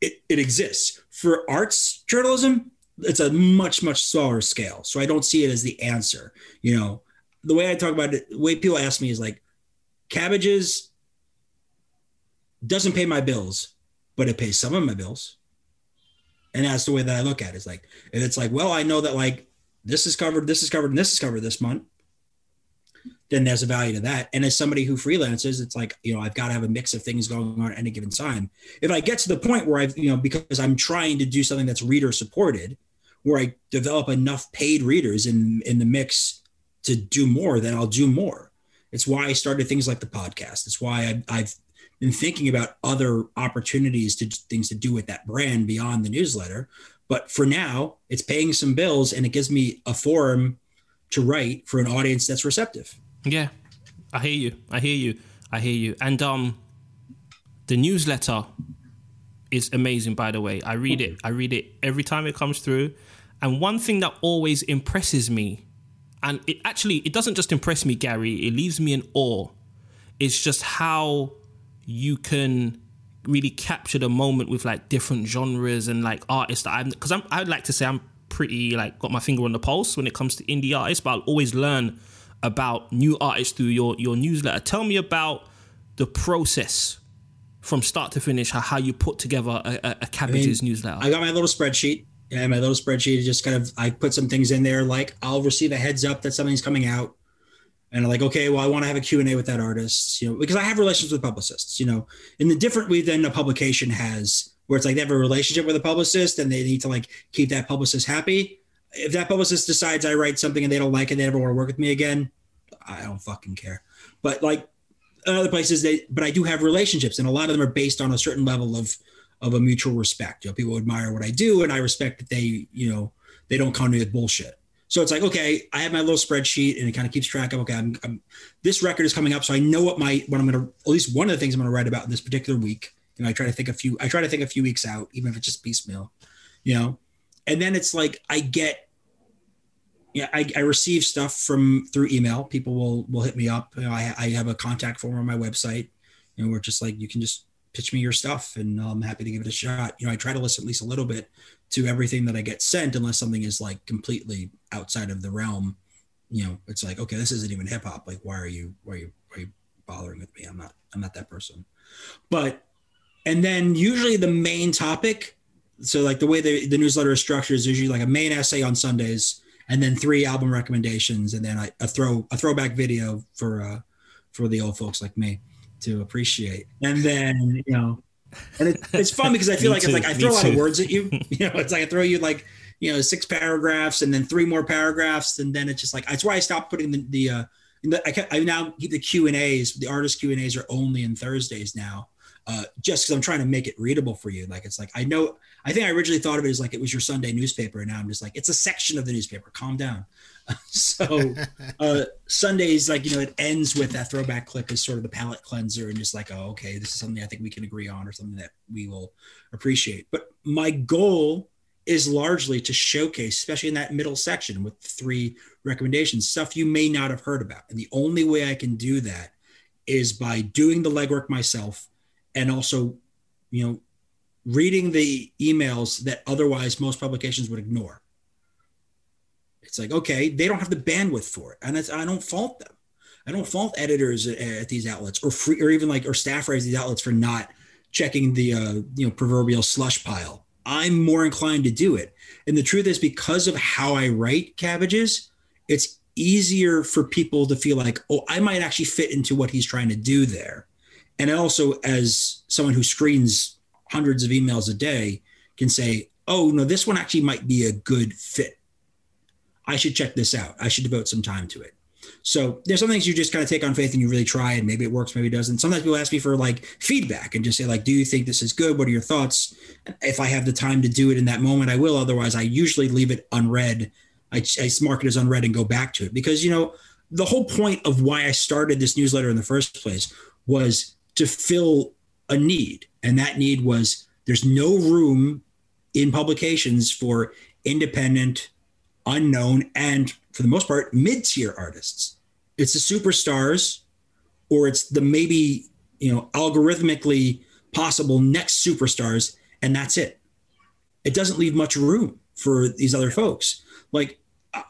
it, it exists. For arts journalism, it's a much, much smaller scale. So I don't see it as the answer. You know, the way I talk about it, the way people ask me is like, cabbages doesn't pay my bills, but it pays some of my bills. And that's the way that I look at it. It's like, and it's like, well, I know that like this is covered, this is covered, and this is covered this month. Then there's a value to that. And as somebody who freelances, it's like, you know, I've got to have a mix of things going on at any given time. If I get to the point where I've, you know, because I'm trying to do something that's reader supported, where I develop enough paid readers in in the mix to do more, then I'll do more. It's why I started things like the podcast. It's why I, I've been thinking about other opportunities to things to do with that brand beyond the newsletter. But for now, it's paying some bills and it gives me a forum to write for an audience that's receptive. Yeah, I hear you. I hear you. I hear you. And um, the newsletter is amazing. By the way, I read it. I read it every time it comes through. And one thing that always impresses me, and it actually it doesn't just impress me, Gary. It leaves me in awe. It's just how you can really capture the moment with like different genres and like artists that I'm because I'm I'd like to say I'm pretty like got my finger on the pulse when it comes to indie artists, but I'll always learn about new artists through your your newsletter. Tell me about the process from start to finish, how, how you put together a, a, a cabbages newsletter. I got my little spreadsheet. Yeah, my little spreadsheet. Just kind of, I put some things in there. Like I'll receive a heads up that something's coming out, and like, okay, well, I want to have a Q and A with that artist, you know, because I have relations with publicists, you know, in the different way than a publication has, where it's like they have a relationship with a publicist and they need to like keep that publicist happy. if that publicist decides I write something and they don't like it, they never want to work with me again, I don't fucking care. But like other places, they but I do have relationships, and a lot of them are based on a certain level of of a mutual respect. You know, people admire what I do, and I respect that they, you know, they don't come to me with bullshit. So it's like, okay, I have my little spreadsheet, and it kind of keeps track of, okay, I'm, I'm this record is coming up, so I know what my what I'm gonna at least one of the things I'm gonna write about in this particular week. You know, I try to think a few, I try to think a few weeks out, even if it's just piecemeal. You know, and then it's like I get yeah, I, I receive stuff from through email. People will will hit me up. You know, I, I have a contact form on my website. You know, we're just like you can just pitch me your stuff, and I'm happy to give it a shot. You know, I try to listen at least a little bit to everything that I get sent, unless something is like completely outside of the realm. You know, it's like okay, this isn't even hip hop. Like, why are you why are you why are you bothering with me? I'm not I'm not that person. But and then usually the main topic. So like the way the, the newsletter is structured is usually like a main essay on Sundays and then three album recommendations, and then I, a throw a throwback video for uh, for the old folks like me to appreciate. And then you know, and it, it's fun because I feel like too, it's like I throw a lot of words at you. You know, it's like I throw you like you know six paragraphs and then three more paragraphs, and then it's just like that's why I stopped putting the the. Uh, in the I, I now keep the Q and A's. The artist Q and A's are only in Thursdays now, uh, just because I'm trying to make it readable for you. Like it's like I know. I think I originally thought of it as like it was your Sunday newspaper, and now I'm just like it's a section of the newspaper. Calm down. so uh, Sundays, like you know, it ends with that throwback clip as sort of the palate cleanser, and just like, oh, okay, this is something I think we can agree on, or something that we will appreciate. But my goal is largely to showcase, especially in that middle section with three recommendations, stuff you may not have heard about. And the only way I can do that is by doing the legwork myself and also, you know, reading the emails that otherwise most publications would ignore. It's like, okay, they don't have the bandwidth for it. And I don't fault them. I don't fault editors at, these outlets or free, or even like, or staff writers at these outlets for not checking the, uh, you know, proverbial slush pile. I'm more inclined to do it. And the truth is, because of how I write cabbages, it's easier for people to feel like, oh, I might actually fit into what he's trying to do there. And also, as someone who screens hundreds of emails a day, can say, oh, no, this one actually might be a good fit. I should check this out. I should devote some time to it. So there's some things you just kind of take on faith and you really try, and maybe it works, maybe it doesn't. Sometimes people ask me for like feedback and just say like, "Do you think this is good? What are your thoughts?" If I have the time to do it in that moment, I will. Otherwise, I usually leave it unread. I, I mark it as unread and go back to it because you know the whole point of why I started this newsletter in the first place was to fill a need, and that need was there's no room in publications for independent, unknown, and for the most part, mid-tier artists. It's the superstars, or it's the maybe you know algorithmically possible next superstars, and that's it. It doesn't leave much room for these other folks. Like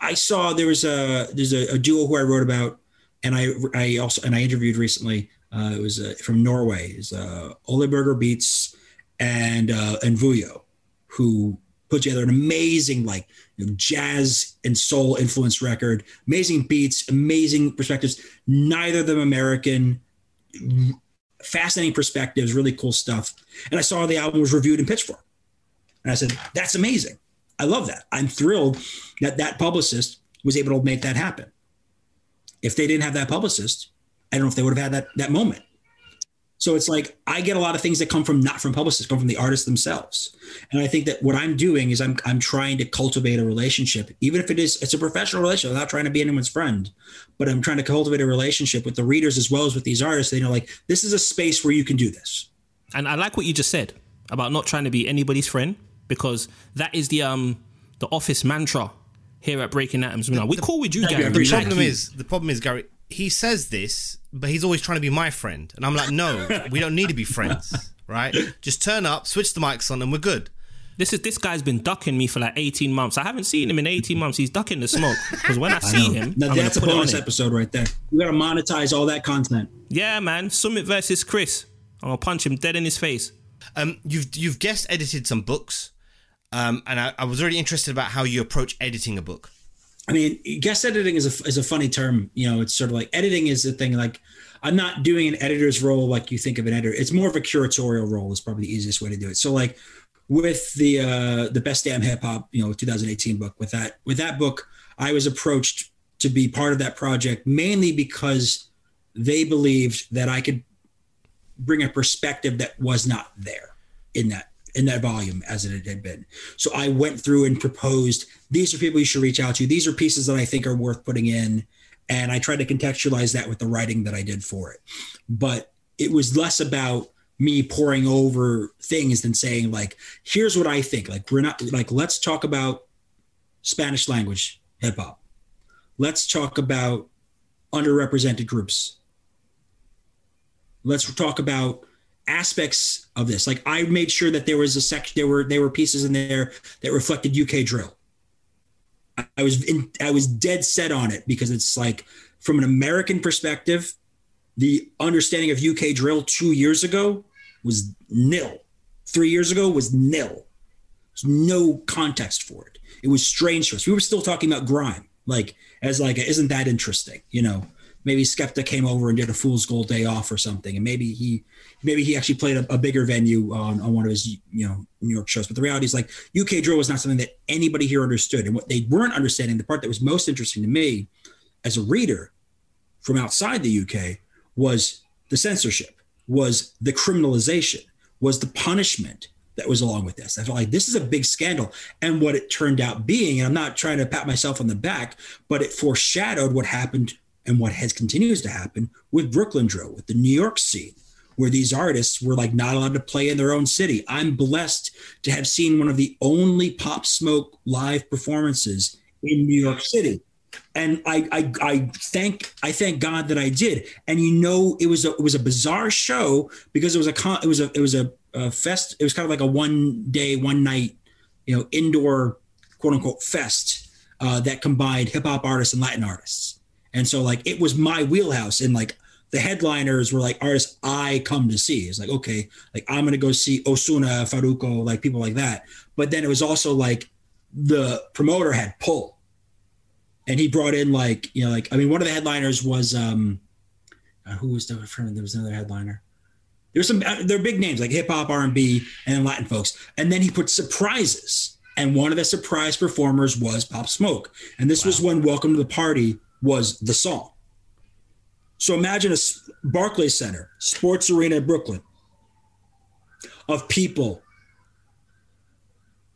I saw there was a there's a, a duo who I wrote about, and I I also and I interviewed recently. Uh, it was uh, from Norway. Is uh, Ole Berger Beats and uh, and Vuyo, who put together an amazing like jazz and soul influenced record. Amazing beats, amazing perspectives. Neither of them American. Fascinating perspectives, really cool stuff. And I saw the album was reviewed in Pitchfork, and I said, "That's amazing. I love that. I'm thrilled that that publicist was able to make that happen. If they didn't have that publicist, I don't know if they would have had that that moment. So it's like I get a lot of things that come from not from publicists, come from the artists themselves. And I think that what I'm doing is I'm I'm trying to cultivate a relationship, even if it is it's a professional relationship, without trying to be anyone's friend. But I'm trying to cultivate a relationship with the readers as well as with these artists. They know like this is a space where you can do this. And I like what you just said about not trying to be anybody's friend because that is the um the office mantra here at Breaking Atoms. Now, we cool with you, Gary. I The appreciate like problem you. is, the problem is, Gary. He says this, but he's always trying to be my friend, and I'm like, no, we don't need to be friends, right? Just turn up, switch the mics on, and we're good. This is this guy's been ducking me for like 18 months. I haven't seen him in 18 months. He's ducking the smoke because when I see him, Now I'm gonna that's a put on bonus him. episode right there. We got to monetize all that content. Yeah, man. Sumit versus Chris. I'm gonna punch him dead in his face. Um, you've you've guest edited some books, um, and I, I was really interested about how you approach editing a book. I mean, guest editing is a is a funny term. You know, it's sort of like editing is the thing. Like, I'm not doing an editor's role like you think of an editor. It's more of a curatorial role. Is probably the easiest way to do it. So, like, with the uh, the best damn hip hop, you know, 2018 book. With that with that book, I was approached to be part of that project mainly because they believed that I could bring a perspective that was not there in that in that volume as it had been. So I went through and proposed these are people you should reach out to. These are pieces that I think are worth putting in. And I tried to contextualize that with the writing that I did for it. But it was less about me pouring over things than saying, like, here's what I think. Like, we're not like, let's talk about Spanish language hip hop. Let's talk about underrepresented groups. Let's talk about aspects of this. Like I made sure that there was a section, there were there were pieces in there that reflected UK drill. I was in, I was dead set on it because it's like from an American perspective, the understanding of UK drill two years ago was nil. Three years ago was nil. There's no context for it. It was strange to us. We were still talking about grime, like as like, isn't that interesting? You know, maybe Skepta came over and did a Fool's Gold Day off or something, and maybe he maybe he actually played a, a, bigger venue on, on one of his you know New York shows. But the reality is like UK drill was not something that anybody here understood, and what they weren't understanding, the part that was most interesting to me as a reader from outside the UK was the censorship, was the criminalization, was the punishment that was along with this. I felt like this is a big scandal. And what it turned out being, and I'm not trying to pat myself on the back, but it foreshadowed what happened and what has continues to happen with Brooklyn Drill, with the New York scene, where these artists were like not allowed to play in their own city. I'm blessed to have seen one of the only Pop Smoke live performances in New York City. And I, I, I thank I thank God that I did. And you know, it was a it was a bizarre show because it was a con, it was a it was a, a fest. It was kind of like a one day, one night, you know, indoor quote unquote fest uh, that combined hip hop artists and Latin artists. And so like it was my wheelhouse and like the headliners were like artists I come to see. It's like, okay, like I'm gonna go see Ozuna, Farruko, like people like that. But then it was also like the promoter had pull. And he brought in like, you know, like I mean, one of the headliners was um uh, who was the friend? There was another headliner. There's some uh, they're big names like hip hop, R and B, and then Latin folks. And then he put surprises. And one of the surprise performers was Pop Smoke. And this wow. was when Welcome to the Party was the song. So imagine a Barclays Center, sports arena in Brooklyn, of people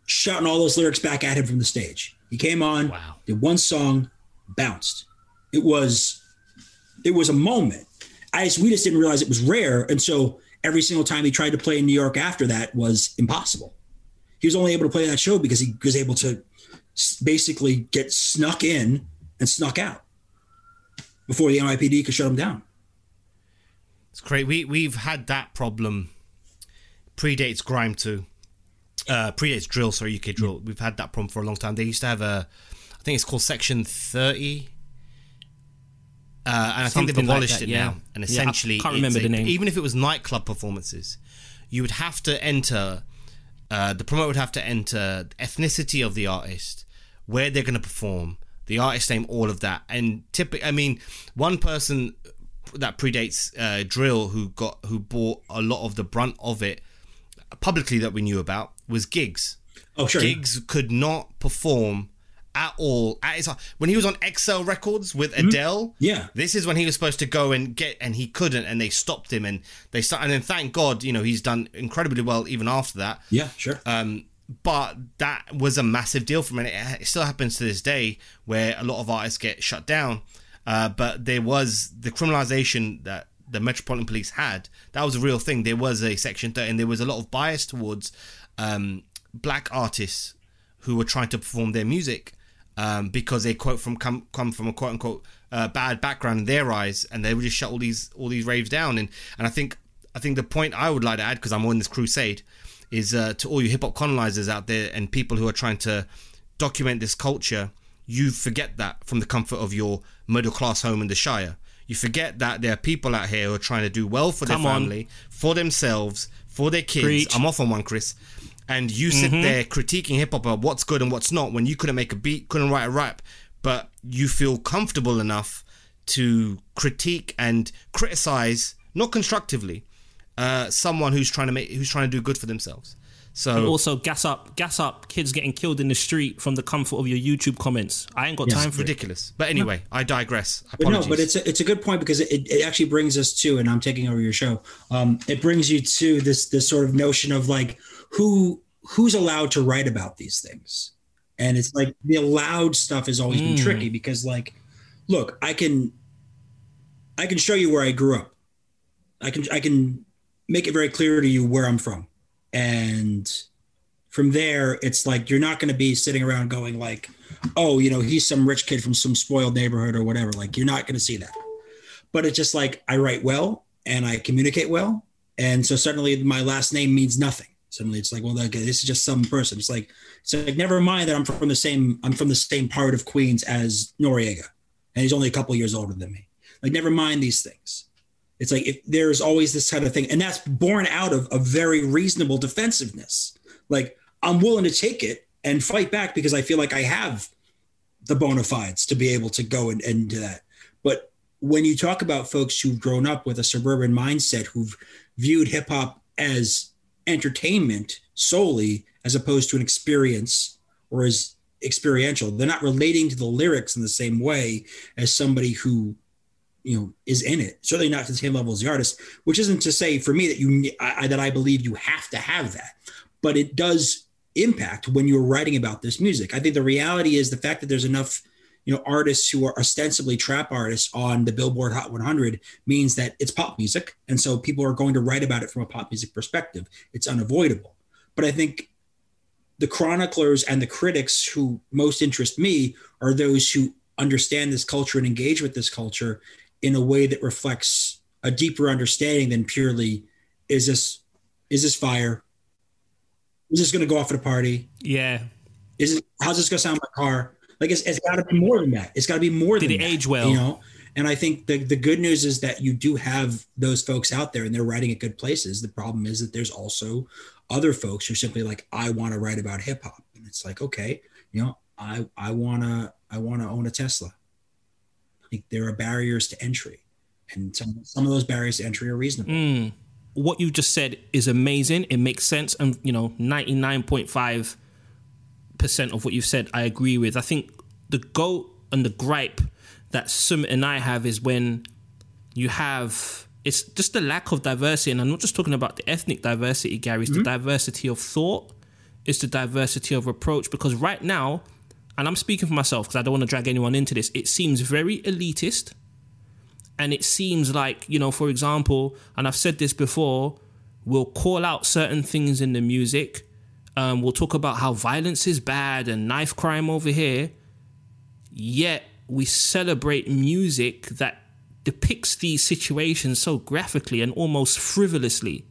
shouting all those lyrics back at him from the stage. He came on, wow. did one song, bounced. It was, it was a moment. I just, we just didn't realize it was rare, and so every single time he tried to play in New York after that was impossible. He was only able to play that show because he was able to basically get snuck in and snuck out before the NYPD could shut them down. It's great. We we've had that problem. Predates grime too. Uh, predates drill. Sorry, UK drill. We've had that problem for a long time. They used to have a, I think it's called Section Thirty. Uh, and I think they've abolished like that, it yeah. now. And essentially, yeah, I can't remember the a, name. Even if it was nightclub performances, you would have to enter. Uh, the promoter would have to enter ethnicity of the artist, where they're going to perform, the artist name, all of that. And typically, I mean, one person that predates uh, drill who got who bought a lot of the brunt of it publicly that we knew about was Giggs. Oh, sure. Giggs could not perform at all at his when he was on XL Records with mm-hmm. Adele. Yeah, this is when he was supposed to go and get, and he couldn't, and they stopped him, and they start, and then thank God, you know, he's done incredibly well even after that. Yeah, sure. Um, but that was a massive deal for me. It still happens to this day where a lot of artists get shut down. Uh, but there was the criminalization that the Metropolitan Police had. That was a real thing. There was a Section 30, and there was a lot of bias towards um, black artists who were trying to perform their music um, because they quote from come come from a quote unquote uh, bad background in their eyes, and they would just shut all these all these raves down. And and I think I think the point I would like to add because I'm on this crusade is uh, to all you hip hop colonizers out there and people who are trying to document this culture. You forget that from the comfort of your middle class home in the Shire. You forget that there are people out here who are trying to do well for Come their family, on. for themselves, for their kids. Preach. I'm off on one, Chris. And you sit mm-hmm. there critiquing hip hop about what's good and what's not when you couldn't make a beat, couldn't write a rap, but you feel comfortable enough to critique and criticize, not constructively, uh, someone who's trying to make who's trying to do good for themselves. So And also, gas up, gas up, kids getting killed in the street from the comfort of your YouTube comments. I ain't got Yes, time for it. ridiculous. But anyway, I digress. But no, but it's a, it's a good point because it, it actually brings us to, and I'm taking over your show. Um, it brings you to this this sort of notion of like who who's allowed to write about these things, and it's like the allowed stuff has always been tricky because like, look, I can I can show you where I grew up. I can I can make it very clear to you where I'm from, and from there it's like you're not going to be sitting around going like oh you know he's some rich kid from some spoiled neighborhood or whatever. Like you're not going to see that. But it's just like i write well and i communicate well. And so suddenly my last name means nothing. Suddenly it's like well okay, this is just some person. It's like it's like never mind that i'm from the same i'm from the same part of queens as Noreaga. And he's only a couple years older than me. Like never mind these things it's like if there's always this kind of thing and that's born out of a very reasonable defensiveness. Like i'm willing to take it and fight back because i feel like i have the bona fides to be able to go and, and do that. But when you talk about folks who've grown up with a suburban mindset who've viewed hip-hop as entertainment solely as opposed to an experience or as experiential they're not relating to the lyrics in the same way as somebody who you know is in it. Certainly not to the same level as the artist which isn't to say for me that you I, that i believe you have to have that but it does impact when you're writing about this music. I think the reality is the fact that there's enough you know artists who are ostensibly trap artists on the billboard hot 100 means that it's pop music. And so people are going to write about it from a pop music perspective. It's unavoidable. But i think the chroniclers and the critics who most interest me are those who understand this culture and engage with this culture in a way that reflects a deeper understanding than purely is this is this fire? Is this going to go off at a party? Yeah. is it, how's this going to sound in my car? Like it's, it's got to be more than that. It's got to be more Did than it that, age well? you know? And i think the, the good news is that you do have those folks out there and they're writing at good places. The problem is that there's also other folks who are simply like i want to write about hip-hop and it's like okay you know i i want to i want to own a tesla like there are barriers to entry and some, some of those barriers to entry are reasonable Mm. What you just said is amazing. It makes sense, and you know, ninety nine point five percent of what you've said, I agree with. I think the goat and the gripe that Sumit and I have is when you have it's just the lack of diversity, and I'm not just talking about the ethnic diversity, Gary. It's the diversity of thought. It's the diversity of approach. Because right now, and I'm speaking for myself because I don't want to drag anyone into this. It seems very elitist and it seems like you know for example and i've said this before we'll call out certain things in the music um, we'll talk about how violence is bad and knife crime over here yet we celebrate music that depicts these situations so graphically and almost frivolously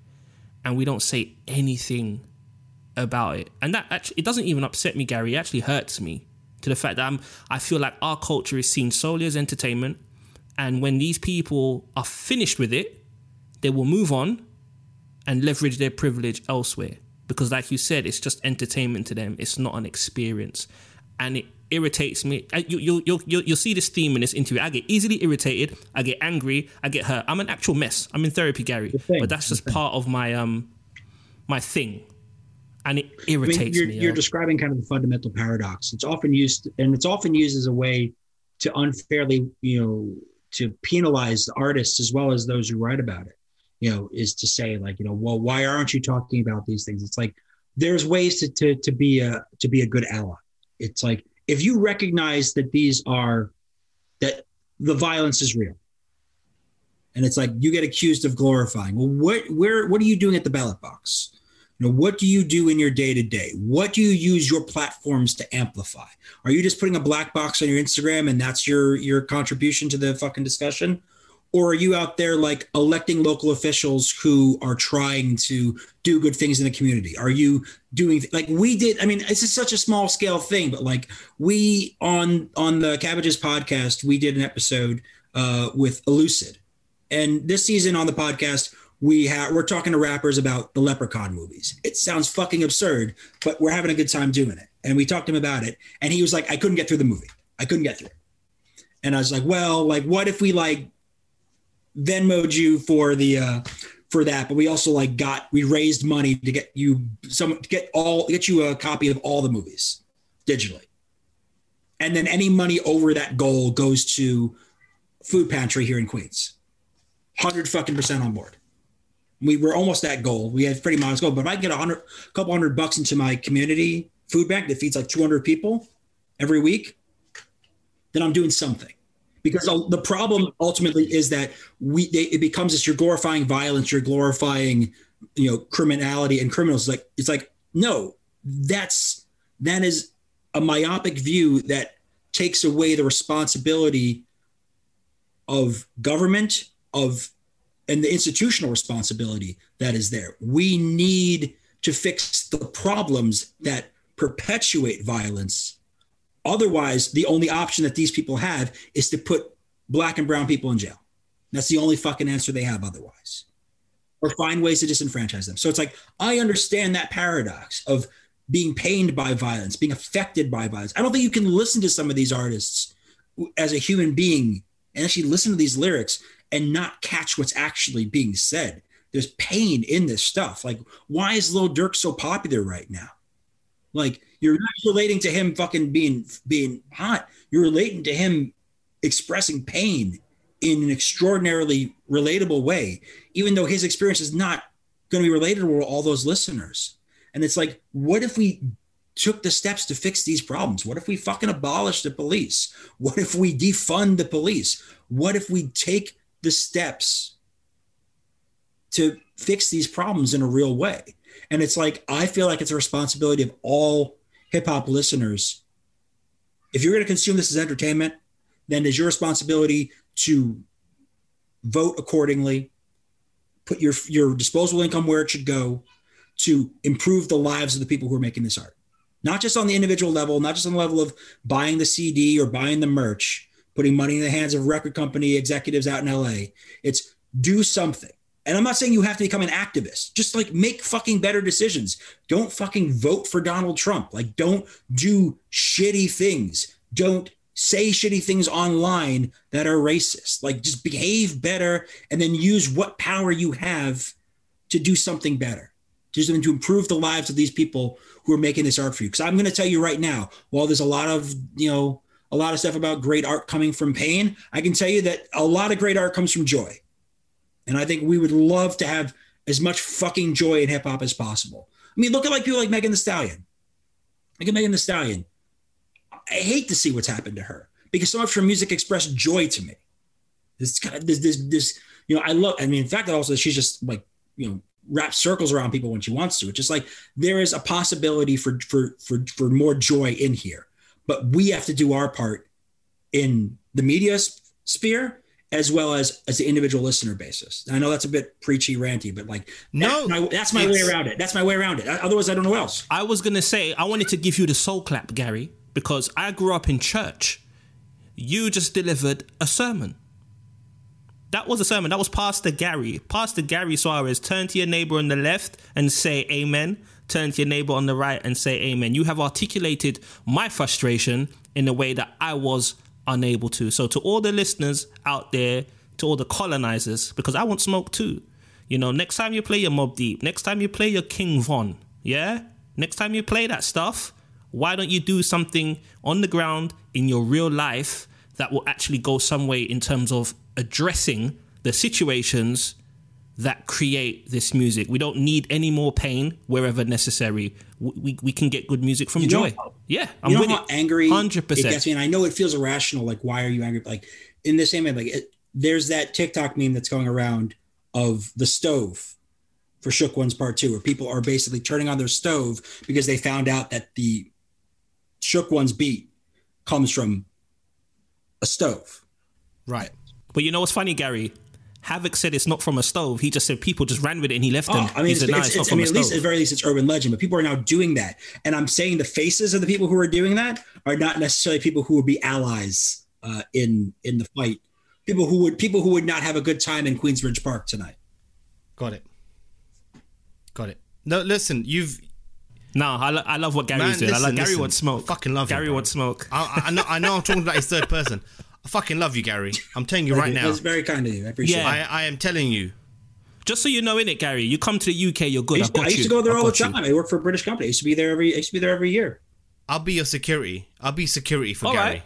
and we don't say anything about it. And that actually it doesn't even upset me gary. It actually hurts me to the fact that I'm, i feel like our culture is seen solely as entertainment and when these people are finished with it, they will move on and leverage their privilege elsewhere. Because, like you said, it's just entertainment to them. It's not an experience, and it irritates me. Uh, You you you you you'll see this theme in this interview. I get easily irritated. I get angry. I get hurt. I'm an actual mess. I'm in therapy, Gary. But that's just part of my um my thing, and it I mean, irritates you're, me. you're yo. describing kind of the fundamental paradox. It's often used, and it's often used as a way to unfairly, you know, to penalize the artists as well as those who write about it. You know, is to say like, you know, well, why aren't you talking about these things? It's like there's ways to to to be a to be a good ally. It's like if you recognize that these are that the violence is real, and it's like you get accused of glorifying. Well, what where what are you doing at the ballot box? You know, what do you do in your day to day? What do you use your platforms to amplify? Are you just putting a black box on your Instagram and that's your your contribution to the fucking discussion? Or are you out there like electing local officials who are trying to do good things in the community? Are you doing like we did? I mean, this is such a small scale thing, but like we on on the Cabbages podcast, we did an episode uh, with Elucid, and this season on the podcast, we have we're talking to rappers about the Leprechaun movies. It sounds fucking absurd, but we're having a good time doing it. And we talked to him about it, and he was like, "I couldn't get through the movie. I couldn't get through it." And I was like, "Well, like, what if we like Venmoed you for the uh, for that, but we also like got we raised money to get you some get all get you a copy of all the movies digitally. And then any money over that goal goes to food pantry here in Queens. 100 fucking percent on board. We were almost at goal. We had pretty modest goal, but if I get a hundred, couple hundred bucks into my community food bank that feeds like 200 people every week, then I'm doing something. Because the problem ultimately is that we they, it becomes this you're glorifying violence, you're glorifying you know criminality and criminals. Like it's like no, that's that is a myopic view that takes away the responsibility of government of and the institutional responsibility that is there. We need to fix the problems that perpetuate violence Otherwise, the only option that these people have is to put black and brown people in jail. That's the only fucking answer they have otherwise. Or find ways to disenfranchise them. So it's like, I understand that paradox of being pained by violence, being affected by violence. I don't think you can listen to some of these artists as a human being and actually listen to these lyrics and not catch what's actually being said. There's pain in this stuff. Like, why is Lil Durk so popular right now? Like, you're not relating to him fucking being being hot. You're relating to him expressing pain in an extraordinarily relatable way, even though his experience is not going to be relatable to all those listeners. And it's like, what if we took the steps to fix these problems? What if we fucking abolish the police? What if we defund the police? What if we take the steps to fix these problems in a real way? And it's like, I feel like it's a responsibility of all hip hop listeners, if you're going to consume this as entertainment, then it's your responsibility to vote accordingly, put your your disposable income where it should go to improve the lives of the people who are making this art. Not just on the individual level, not just on the level of buying the CD or buying the merch, putting money in the hands of record company executives out in LA. It's do something. And I'm not saying you have to become an activist. Just like make fucking better decisions. Don't fucking vote for Donald Trump. Like don't do shitty things. Don't say shitty things online that are racist. Like just behave better and then use what power you have to do something better. Just to improve the lives of these people who are making this art for you. Because I'm going to tell you right now, while there's a lot of, you know, a lot of stuff about great art coming from pain, I can tell you that a lot of great art comes from joy. And I think we would love to have as much fucking joy in hip hop as possible. I mean, look at like people like Megan Thee Stallion. Look at Megan Thee Stallion. I hate to see what's happened to her because so much her music expressed joy to me. This kind of this this this you know I love. I mean, in fact, also she's just like you know wraps circles around people when she wants to. It's just like there is a possibility for for for for more joy in here, but we have to do our part in the media sphere as well as as the individual listener basis. I know that's a bit preachy, ranty, but like no, that's my, that's my way around it. That's my way around it. Otherwise, I don't know else. I was gonna say I wanted to give you the soul clap, Gary, because I grew up in church. You just delivered a sermon. That was a sermon. That was Pastor Gary. Pastor Gary Suarez. Turn to your neighbor on the left and say amen. Turn to your neighbor on the right and say amen. You have articulated my frustration in a way that I was unable to. So to all the listeners out there, to all the colonizers, because I want smoke too. You know, next time you play your Mobb Deep, next time you play your King Von, yeah? Next time you play that stuff, why don't you do something on the ground in your real life that will actually go some way in terms of addressing the situations that create this music. We don't need any more pain wherever necessary. We, we can get good music from you joy. Yeah, I'm you know how angry 100%. it gets me, and I know it feels irrational. Like, why are you angry? Like, in the same way, like, it, there's that TikTok meme that's going around of the stove for Shook Ones Part Two, where people are basically turning on their stove because they found out that the Shook Ones beat comes from a stove. Right. But you know what's funny, Gary? Havoc said it's not from a stove. He just said people just ran with it and he left them. Oh, I mean, it's, said, it's, it's, I mean, at least at very least it's urban legend, but people are now doing that. And I'm saying the faces of the people who are doing that are not necessarily people who would be allies uh, in in the fight. People who would people who would not have a good time in Queensbridge Park tonight. Got it. Got it. No, listen, you've no, I, lo- I love what Gary's Man, doing. Listen, I like Gary listen, wants smoke. I fucking love Gary you, wants smoke. I, I, know, I know I'm talking about his third person. I fucking love you, Gary. I'm telling you right now. It's very kind of you. I appreciate yeah. it. I, I am telling you. Just so you know, in it, Gary, you come to the UK, you're good. I I used, got I used to go there all the got you. time. I work for a British company. I used to be there every. I used to be there every year. I'll be your security. I'll be security for All Gary. right,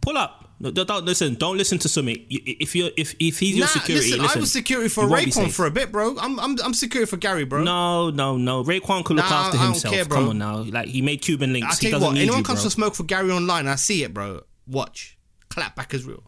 pull up. No, don't, don't listen. Don't listen to Sumi. You- If you if if he's your security, listen, listen, I was security for you won't be Raekwon safe. for a bit, bro. I'm I'm I'm security for Gary, bro. No, no, no. Raekwon could look Nah, after I don't himself. care, bro. Come on now. Like he made Cuban Linx. I tell you doesn't what, need anyone you, comes to smoke for Gary online, I see it, bro. Watch, clap back as real.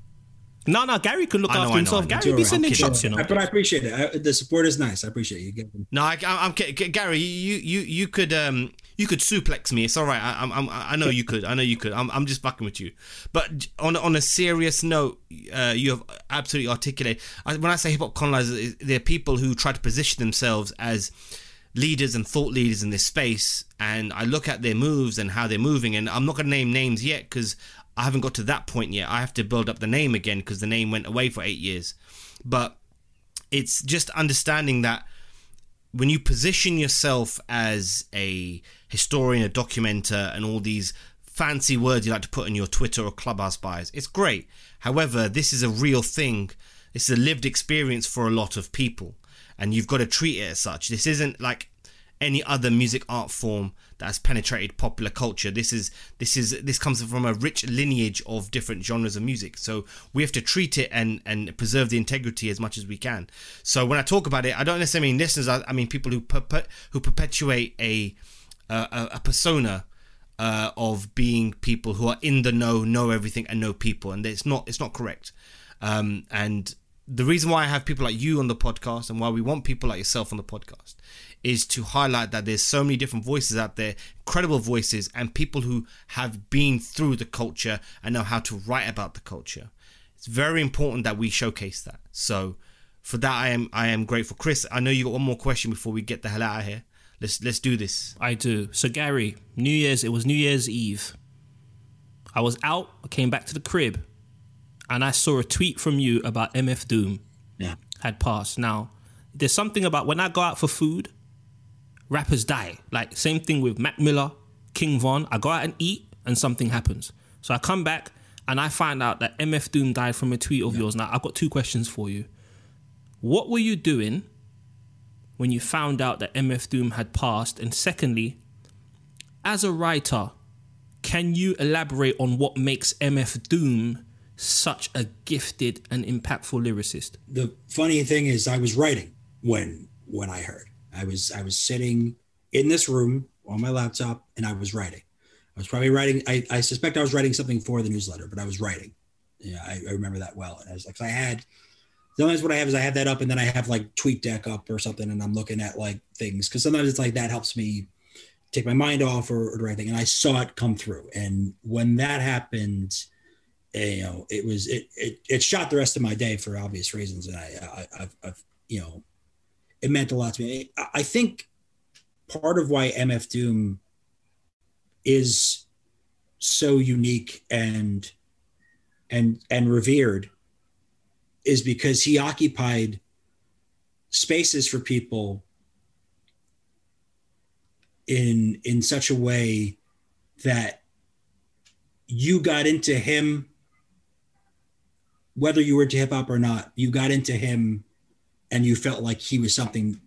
No, no. Gary can look I know, after know, himself. Know. Gary be right, sending I'm shots, you know. But I appreciate it. I, the support is nice. I appreciate you. Giving. No, I, I, I'm G- G- Gary. You you you could um you could suplex me. It's all right. I, I'm, I'm I know you could. I know you could. I'm I'm just fucking with you. But on on a serious note, uh, you have absolutely articulated. When I say hip hop colonizers, they're people who try to position themselves as leaders and thought leaders in this space. And I look at their moves and how they're moving. And I'm not going to name names yet because I haven't got to that point yet. I have to build up the name again because the name went away for eight years. But it's just understanding that when you position yourself as a historian, a documenter, and all these fancy words you like to put in your Twitter or Clubhouse bios, it's great. However, this is a real thing. This is a lived experience for a lot of people, and you've got to treat it as such. This isn't like any other music art form that has penetrated popular culture. This is this is this comes from a rich lineage of different genres of music. So we have to treat it and and preserve the integrity as much as we can. So when I talk about it, I don't necessarily mean listeners. I, I mean people who perpe- who perpetuate a a, a persona uh, of being people who are in the know, know everything, and know people, and it's not it's not correct. Um, and the reason why I have people like you on the podcast and why we want people like yourself on the podcast is to highlight that there's so many different voices out there, incredible voices, and people who have been through the culture and know how to write about the culture. It's very important that we showcase that. So for that, I am I am grateful. Chris, I know you got one more question before we get the hell out of here. Let's let's do this. I do. So Gary, New Year's. It was New Year's Eve. I was out. I came back to the crib, and I saw a tweet from you about MF Doom Yeah. had passed. Now, there's something about when I go out for food, rappers die. Like same thing with Mac Miller, King Von. I go out and eat, and something happens. So I come back and I find out that MF Doom died from a tweet of yours. Now I've got two questions for you. What were you doing when you found out that MF Doom had passed? And secondly, as a writer, can you elaborate on what makes MF Doom such a gifted and impactful lyricist? the funny thing is I was writing when when I heard. I was I was sitting in this room on my laptop and I was writing. I was probably writing I, I suspect I was writing something for the newsletter, but I was writing. Yeah, I, I remember that well. And I was like, I had sometimes what I have is I have that up and then I have like TweetDeck up or something and I'm looking at like things because sometimes it's like that helps me take my mind off or, or anything. And I saw it come through. And when that happened, eh, you know, it was it it it shot the rest of my day for obvious reasons. And I, I I've, I've you know, it meant a lot to me. I, think part of why MF Doom is so unique and and and revered is because he occupied spaces for people in in such a way that you got into him whether you were into hip hop or not you got into him and you felt like he was something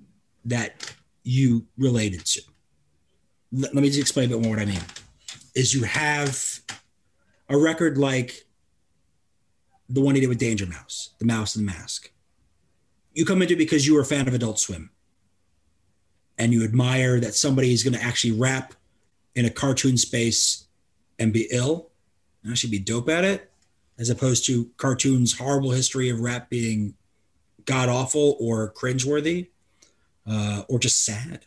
that you related to. Let, me just explain a bit more what i mean. Is you have a record like the one he did with danger mouse the mouse and the mask. You come into it because you were a fan of adult swim. And you admire that somebody is going to actually rap in a cartoon space and be ill and actually be dope at it, as opposed to cartoons' horrible history of rap being god awful or cringeworthy uh, or just sad.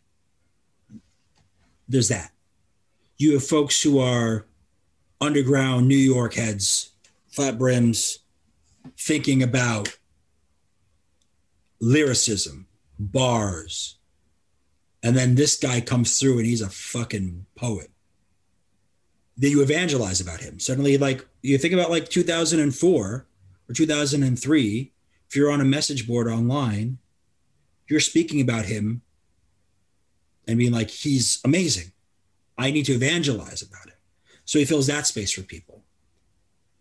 There's that. You have folks who are underground New York heads, flat brims, thinking about lyricism, bars, and then this guy comes through and he's a fucking poet. Then you evangelize about him. Suddenly, like you think about like 2004 or 2003, if you're on a message board online, you're speaking about him and being like, he's amazing. I need to evangelize about him. So he fills that space for people.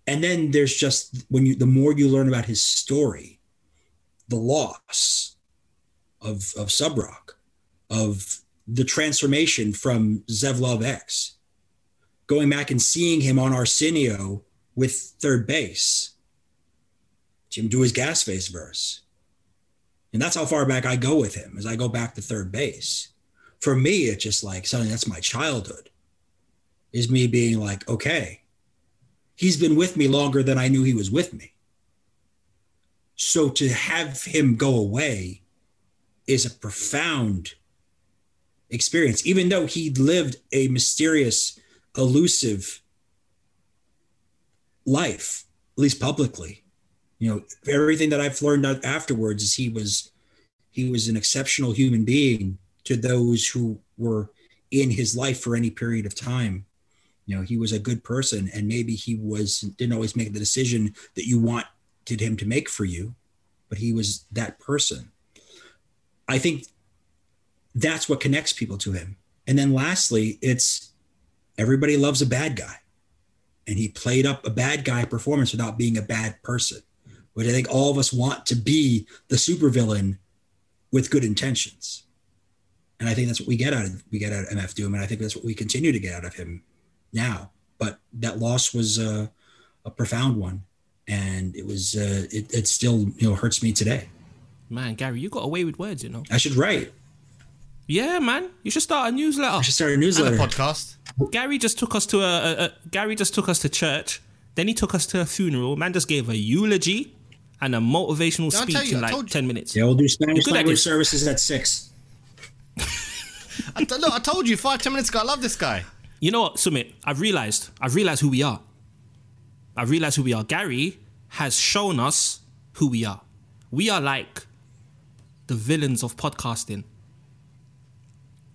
And then there's just when you the more you learn about his story, the loss, of of Subroc, of the transformation from Zev Love X, going back and seeing him on Arsenio with 3rd Bass, Do his gas face verse. And that's how far back I go with him as I go back to 3rd Bass. For me, it's just like something that's my childhood. Is me being like, okay, he's been with me longer than I knew he was with me. So to have him go away is a profound experience, even though he lived a mysterious, elusive life, at least publicly. You know, everything that I've learned afterwards is he was he was an exceptional human being to those who were in his life for any period of time. You know, he was a good person, and maybe he was didn't always make the decision that you wanted him to make for you, but he was that person. I think that's what connects people to him. And then lastly, it's everybody loves a bad guy. And he played up a bad guy performance without being a bad person, which I think all of us want to be the supervillain with good intentions. And I think that's what we get out of we get out of MF Doom, and I think that's what we continue to get out of him now. But that loss was uh, a profound one, and it was uh, it, it still you know hurts me today. Man, Gary, you got away with words, you know. I should write. Yeah, man, you should start a newsletter. I should start a And a newsletter. podcast. Gary just took us to a, a, a Gary just took us to church. Then he took us to a funeral. Man just gave a eulogy and a motivational I'll speech you, in like ten minutes. Yeah, we'll do Spanish Good language idea. services at six. I t- look, I told you five ten minutes ago. I love this guy. You know what, Sumit? I've realized. I've realized who we are. I've realized who we are. Gary has shown us who we are. We are like the villains of podcasting.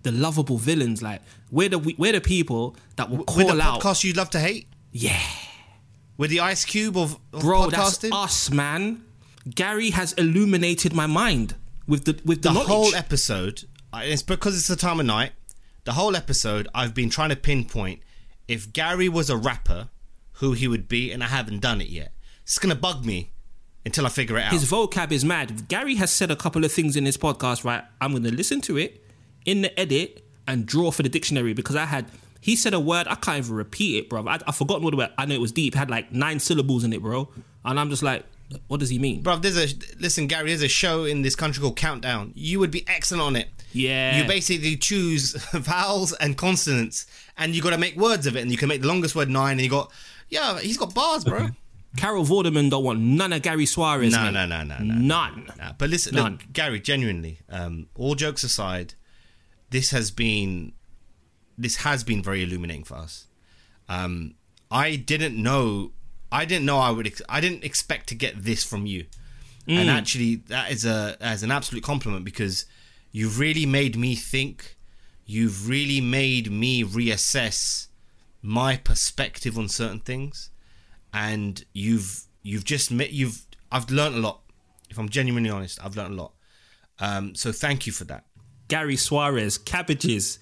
The lovable villains, like we're the we- we're the people that will We're call the out. podcast you'd love to hate. Yeah, We're the Ice Cube of, of bro, that's podcasting. us, man. Gary has illuminated my mind with the with the, the knowledge. whole episode. It's because it's the time of night. The whole episode, I've been trying to pinpoint if Gary was a rapper, who he would be, and I haven't done it yet. It's gonna bug me until I figure it out. his vocab is mad. Gary has said a couple of things in his podcast, right? I'm to listen to it in the edit and draw for the dictionary because I had. He said a word, I can't even repeat it, bro. I, I forgotten what the word. I know it was deep. It had like nine syllables in it, bro. And I'm just like, what does he mean? Bro, there's a listen, Gary. There's a show in this country called Countdown. You would be excellent on it. Yeah. You basically choose vowels and consonants, and you got to make words of it, and you can make the longest word nine, and you got, yeah, he's got bars, bro. Carol Vorderman don't want none of Gary Suarez. No, no, no, no, no. None. Nah, but listen, look, Gary, genuinely, um, all jokes aside, this has been this has been very illuminating for us. Um, I didn't know, I didn't know I would, ex- I didn't expect to get this from you, and actually, that is a as an absolute compliment because you've really made me think. You've really made me reassess my perspective on certain things and you've you've just met you've I've learned a lot. If I'm genuinely honest, I've learned a lot. Um, so thank you for that. Gary Suarez, cabbages,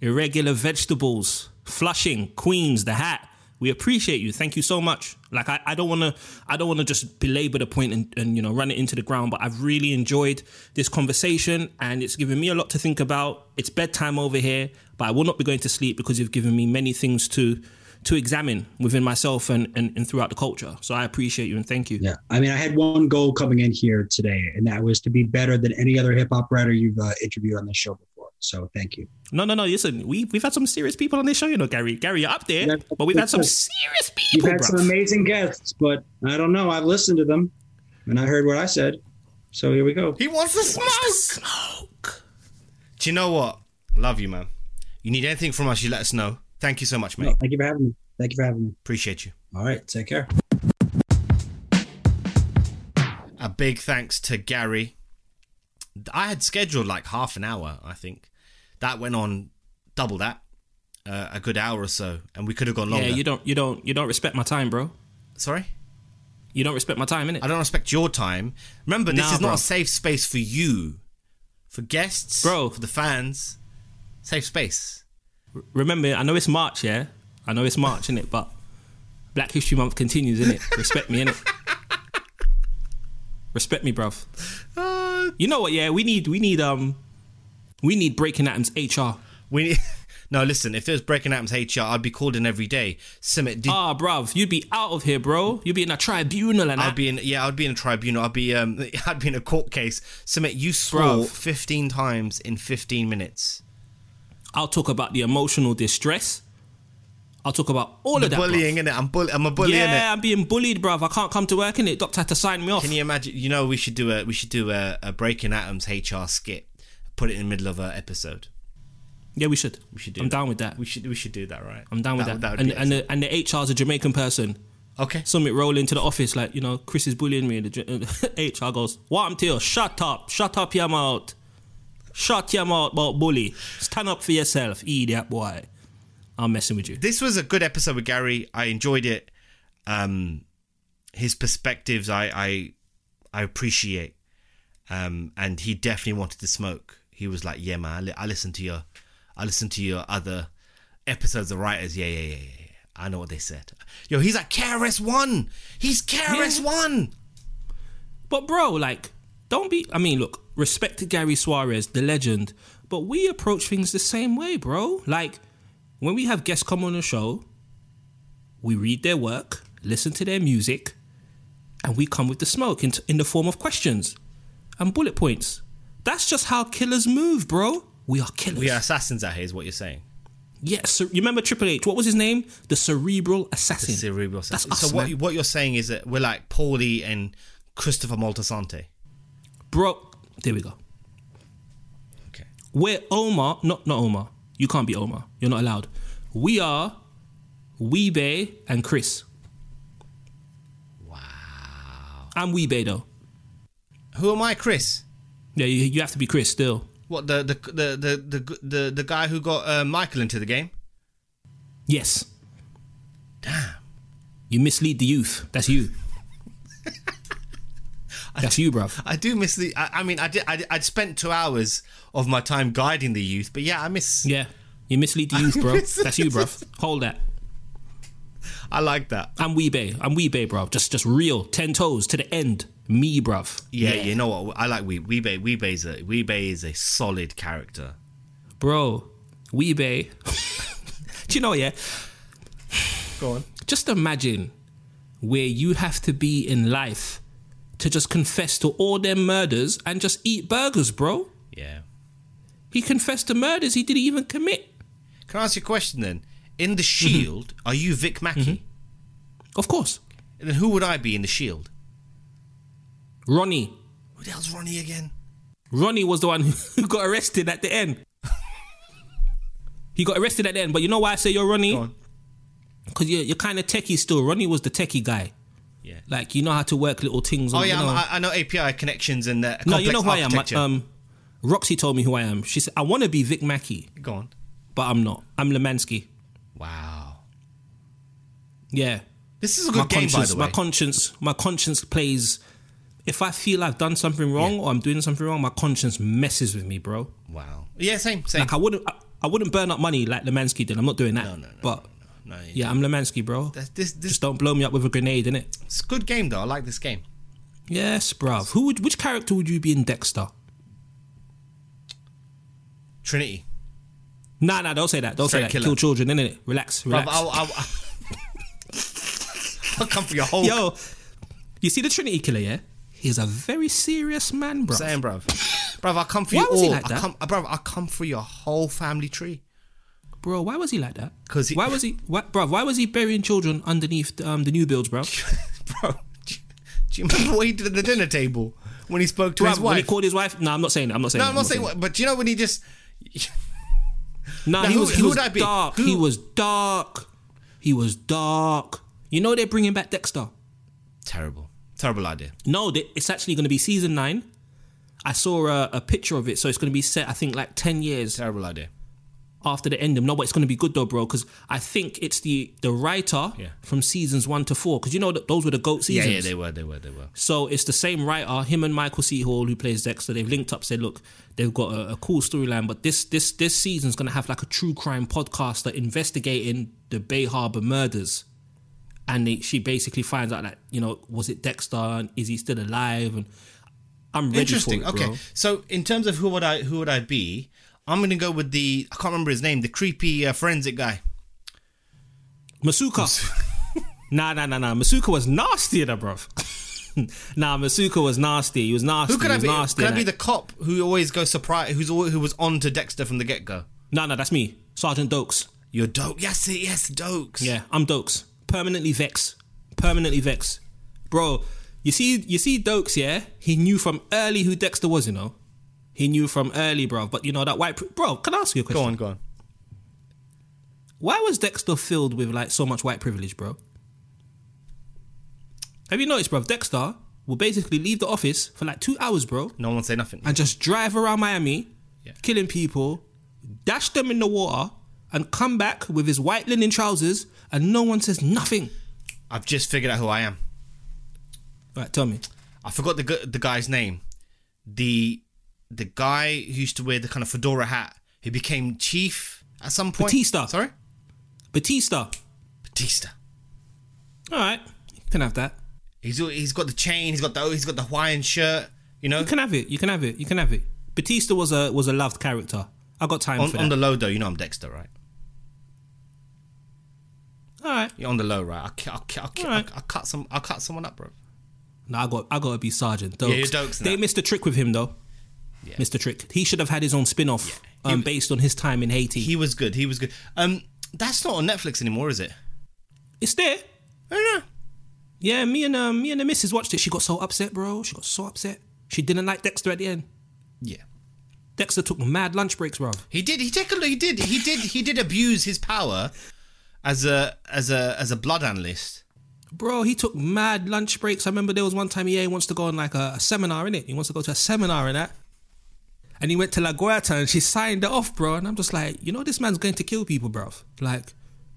irregular vegetables, Flushing, Queens, the hat. We appreciate you. Thank you so much. Like I, I don't wanna I don't wanna just belabor the point and, and you know run it into the ground, but I've really enjoyed this conversation and it's given me a lot to think about. It's bedtime over here, but I will not be going to sleep because you've given me many things to to examine within myself and, and, and throughout the culture. So I appreciate you and thank you. Yeah. I mean, I had one goal coming in here today, and that was to be better than any other hip hop writer you've uh, interviewed on this show before. So thank you. No, no, no. Listen, we we've had some serious people on this show, you know, Gary. Gary, you're up there, Yeah, but we've had some that's serious You've had bro. some amazing guests, but I don't know. I've listened to them, and I heard what I said. So here we go. He wants to smoke. Smoke. Do you know what? Love you, man. You need anything from us, you let us know. Thank you so much, mate. No, thank you for having me. Thank you for having me. Appreciate you. All right. Take care. A big thanks to Gary. I had scheduled like half an hour, I think. That went on double that, uh, a good hour or so, and we could have gone longer. Yeah, you don't, you don't, you don't respect my time, bro. Sorry? You don't respect my time, innit? I don't respect your time. Remember, this Nah, is not bro. a safe space for you, for guests, Bro. for the fans. Safe space. Remember, I know it's March, yeah. I know it's March, innit? But Black History Month continues, innit? Respect me, innit? Respect me, bruv. Oh You know what? Yeah, we need we need um we need breaking atoms HR. We need, no listen. If there was breaking atoms HR, I'd be called in every day. Sumit, did Ah, bruv, you'd be out of here, bro. You'd be in a tribunal and I'd that. be in yeah, I'd be in a tribunal. I'd be um, I'd be in a court case. Sumit, you swore Bruv. fifteen times in fifteen minutes. I'll talk about the emotional distress. I'll talk about all The of that. bullying in it. I'm bull- I'm a bully Yeah. I'm being bullied, bruv. I can't come to work in it. Doctor had to sign me off. Can you imagine? You know, we should do a we should do a, a breaking atoms HR skit. Put it in the middle of an episode. yeah, we should. We should do. I'm that. down with that. We should we should do that, right? I'm down with that. would and and the, and the HR's a Jamaican person. okay. Something roll into the office like, you know, Chris is bullying me. And the HR goes, What I'm tell you, shut up. Shut up your mouth. Shut your mouth about bully. Stand up for yourself, idiot boy. I'm messing with you. this was a good episode with Gary. I enjoyed it. Um, his perspectives, I I, I appreciate. Um, and he definitely wanted to smoke. He was like, "Yeah, man, I, li- I listen to your, I listen to your other episodes of writers. Yeah, yeah, yeah, yeah. yeah. I know what they said. Yo, he's at KRS One. He's KRS One. But bro, like, don't be. I mean, look, respect to Gary Suarez, the legend, but we approach things the same way, bro. Like, when we have guests come on the show, we read their work, listen to their music, and we come with the smoke in, in the form of questions and bullet points. That's just how killers move, bro. We are killers. We are assassins out here, is what you're saying. Yes, so you remember Triple H? What was his name? The Cerebral Assassin. The Cerebral assassin. us, so what man. what you're saying is that we're like Paulie and Christopher Moltisanti. Bro, there we go. Okay. We're Omar, not not Omar. You can't be Omar. You're not allowed. We are Wee-Bey and Chris. Wow. I'm Wee-Bey though. Who am I, Chris? Yeah, you, you have to be Chris still. What the the the the the the, the guy who got uh, Michael into the game? Yes. Damn. You mislead the youth. That's you. That's you, bruv. I do miss the. I, I mean, I did. I, I'd spent two hours of my time guiding the youth, but yeah, I miss. Yeah. You mislead the youth, bro. That's you, bruv. Hold that. I like that. I'm Wee-Bey. I'm Wee-Bey, bro. Just just real. Ten toes to the end. Me, bruv. Yeah, you know what? I like Wee Wee-Bey. Wee-Bey's a Wee-Bey is a solid character. Bro, Wee-Bey. Do you know, yeah? Go on. just imagine where you have to be in life to just confess to all them murders and just eat burgers, bro. Yeah. He confessed to murders he didn't even commit. Can I ask you a question then? In the mm-hmm. Shield, are you Vic Mackey? Mm-hmm. Of course. And then who would I be in the Shield? Ronnie. Who the hell's Ronnie again? Ronnie was the one who got arrested at the end. he got arrested at the end, but you know why I say you're Ronnie? Because you're, you're kind of techie still. Ronnie was the techie guy. Yeah. Like, you know how to work little things. Oh on, yeah, you know. I, I know API connections and uh, no, you know who I am. Um, Roxy told me who I am. She said, I want to be Vic Mackey, Go on. but I'm not. I'm Lemansky. Wow. Yeah. This is a my good game, by the way. my conscience, my conscience plays. If I feel I've done something wrong or I'm doing something wrong, my conscience messes with me, bro. wow. Yeah, same, same. Like I wouldn't, I, I wouldn't burn up money like Lemansky did. I'm not doing that. no, no, no. but no, yeah, I'm Lemansky, bro. That's, this, this, Just don't blow me up with a grenade, innit? it's a good game though. I like this game. Yes, bruv. Who would? Which character would you be in Dexter? Trinity. Nah, nah. Don't say that. Don't Straight say that. killer. Kill children, innit? Relax, Bruv, relax. I'll, I'll, I'll come for your whole Yo, you see the Trinity killer? Yeah, he's a very serious man, bro. saying, bro, Bruv, I'll come for Why you was all. he like that? come, bruv, I'll come for your whole family tree. Bro, why was he like that? 'Cause he- why was he, why, bro? Why was he burying children underneath um, the new builds, bro? Bro, do you, do you remember what he did at the dinner table when he spoke to his Bruv, when he called his wife. No, I'm not saying that. I'm not saying. no, that. I'm not saying what, but do you know when he just. Nah, Now, he who- was. He was I dark. Who- He was dark. He was dark. You know they're bringing back Dexter. Terrible. Terrible idea. No, they, it's actually going to be season nine. I saw a, a picture of it, so it's going to be set. I think like ten years Terrible idea. after the end. No, but it's going to be good though, bro. Because I think it's the the writer Yeah. from seasons one to four. Because you know that those were the goat Yeah, seasons. yeah, they were, they were, they were. So it's the same writer, him and Michael C. Hall, who plays Dexter. They've linked up, said, look, they've got a, a cool storyline, but this this this season's gonna have like a true crime podcaster investigating the Bay Harbor murders. And they, she basically finds out that, you know, was it Dexter and is he still alive? And I'm ready Interesting. for it, okay, bro. so in terms of who would I who would I be? I'm gonna go with the I can't remember his name, the creepy uh, forensic guy. Masuka. nah, nah, nah, nah. Masuka was nasty, in that, bruv. nah, Masuka was nasty. He was nasty. Who could I be? nasty. Could I be the cop who always goes surprise? Who's always, who was on to Dexter from the get go? Nah, nah, that's me. Sergeant Dokes. You're dope. Yes, yes, Dokes. Yeah, I'm Dokes. Permanently vex. Permanently vex. Bro, you see you see Dokes, yeah? He knew from early who Dexter was, you know? He knew from early, bro. But you know that white pri- bro, can I ask you a question? Go on, go on. Why was Dexter filled with like so much white privilege, bro? Have you noticed, bro? Dexter will basically leave the office for like two hours, bro, No one say nothing. and just drive around Miami, Yeah. killing people, dash them in the water, and come back with his white linen trousers, and no one says nothing. I've just figured out who I am. Right, tell me. I forgot the the guy's name. The the guy who used to wear the kind of fedora hat who became chief at some point. Batista. Sorry, Batista. Batista. All right, you can have that. He's he's got the chain. He's got the he's got the Hawaiian shirt. You know, You can have it. You can have it. You can have it. Batista was a was a loved character. I got time on, on the low though. You know I'm Dexter, right? All right. You're on the low, right? I'll, ki- I'll, I'll, ki- I'll, I'll cut some. I'll cut someone up, bro. No, I got I got to be Sergeant. Dokes. Yeah, you're Dokes They now. missed a trick with him though. Yeah. Missed a trick. He should have had his own spin-off um, based on his time in Haiti. He was good. He was good. Um, that's not on Netflix anymore, is it? it's there. I don't know. Yeah, me and um, me and the missus watched it. She got so upset, bro. She got so upset. She didn't like Dexter at the end. Yeah. Dexter took mad lunch breaks, bro. He did. He take a look. He did. He did. He did abuse his power as a as a as a blood analyst. Bro, he took mad lunch breaks. I remember there was one time he wants to go on like a, a seminar, in it. He wants to go to a seminar and that. And he went to La Guerta and she signed it off, bro. And I'm just like, you know, this man's going to kill people, bro. Like,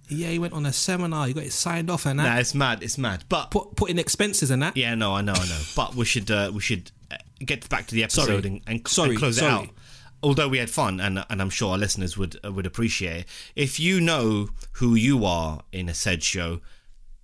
yeah, he went on a seminar, he got it signed off and that. Nah, it's mad. It's mad. But Put, put in expenses and that. yeah, no, I know, I know. But we should uh, we should uh, get back to the episode Sorry. and, and, Sorry, and close sorry. it out. Although we had fun, and and I'm sure our listeners would uh, would appreciate it. If you know who you are in a said show,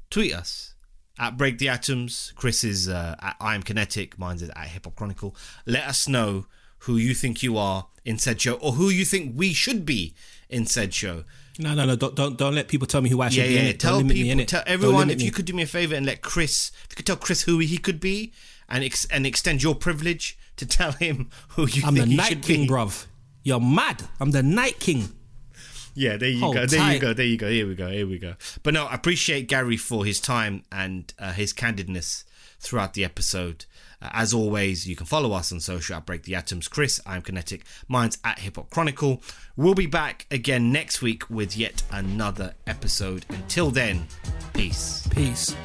tweet us at Break the Atoms. Chris is uh, at I am Kinetic. Mine's is at Hip Hop Chronicle. Let us know who you think you are in said show, or who you think we should be in said show. No, no, no. Don't, don't, don't let people tell me who I should Yeah, be yeah. Tell people, me in tell everyone if me. you could do me a favor and let Chris, if you could tell Chris who he could be, and ex- and extend your privilege to tell him who you I'm the he Night King, be. bruv. You're mad. I'm the Night King. Yeah, there you Hold go. There you go. There you go. Here we go. Here we go. But no, I appreciate Gary for his time and uh, his candidness throughout the episode. Uh, as always, you can follow us on social at Break the Atoms. Chris, I'm Kinetic. Mine's at Hip Hop Chronicle. We'll be back again next week with yet another episode. Until then, peace. Peace.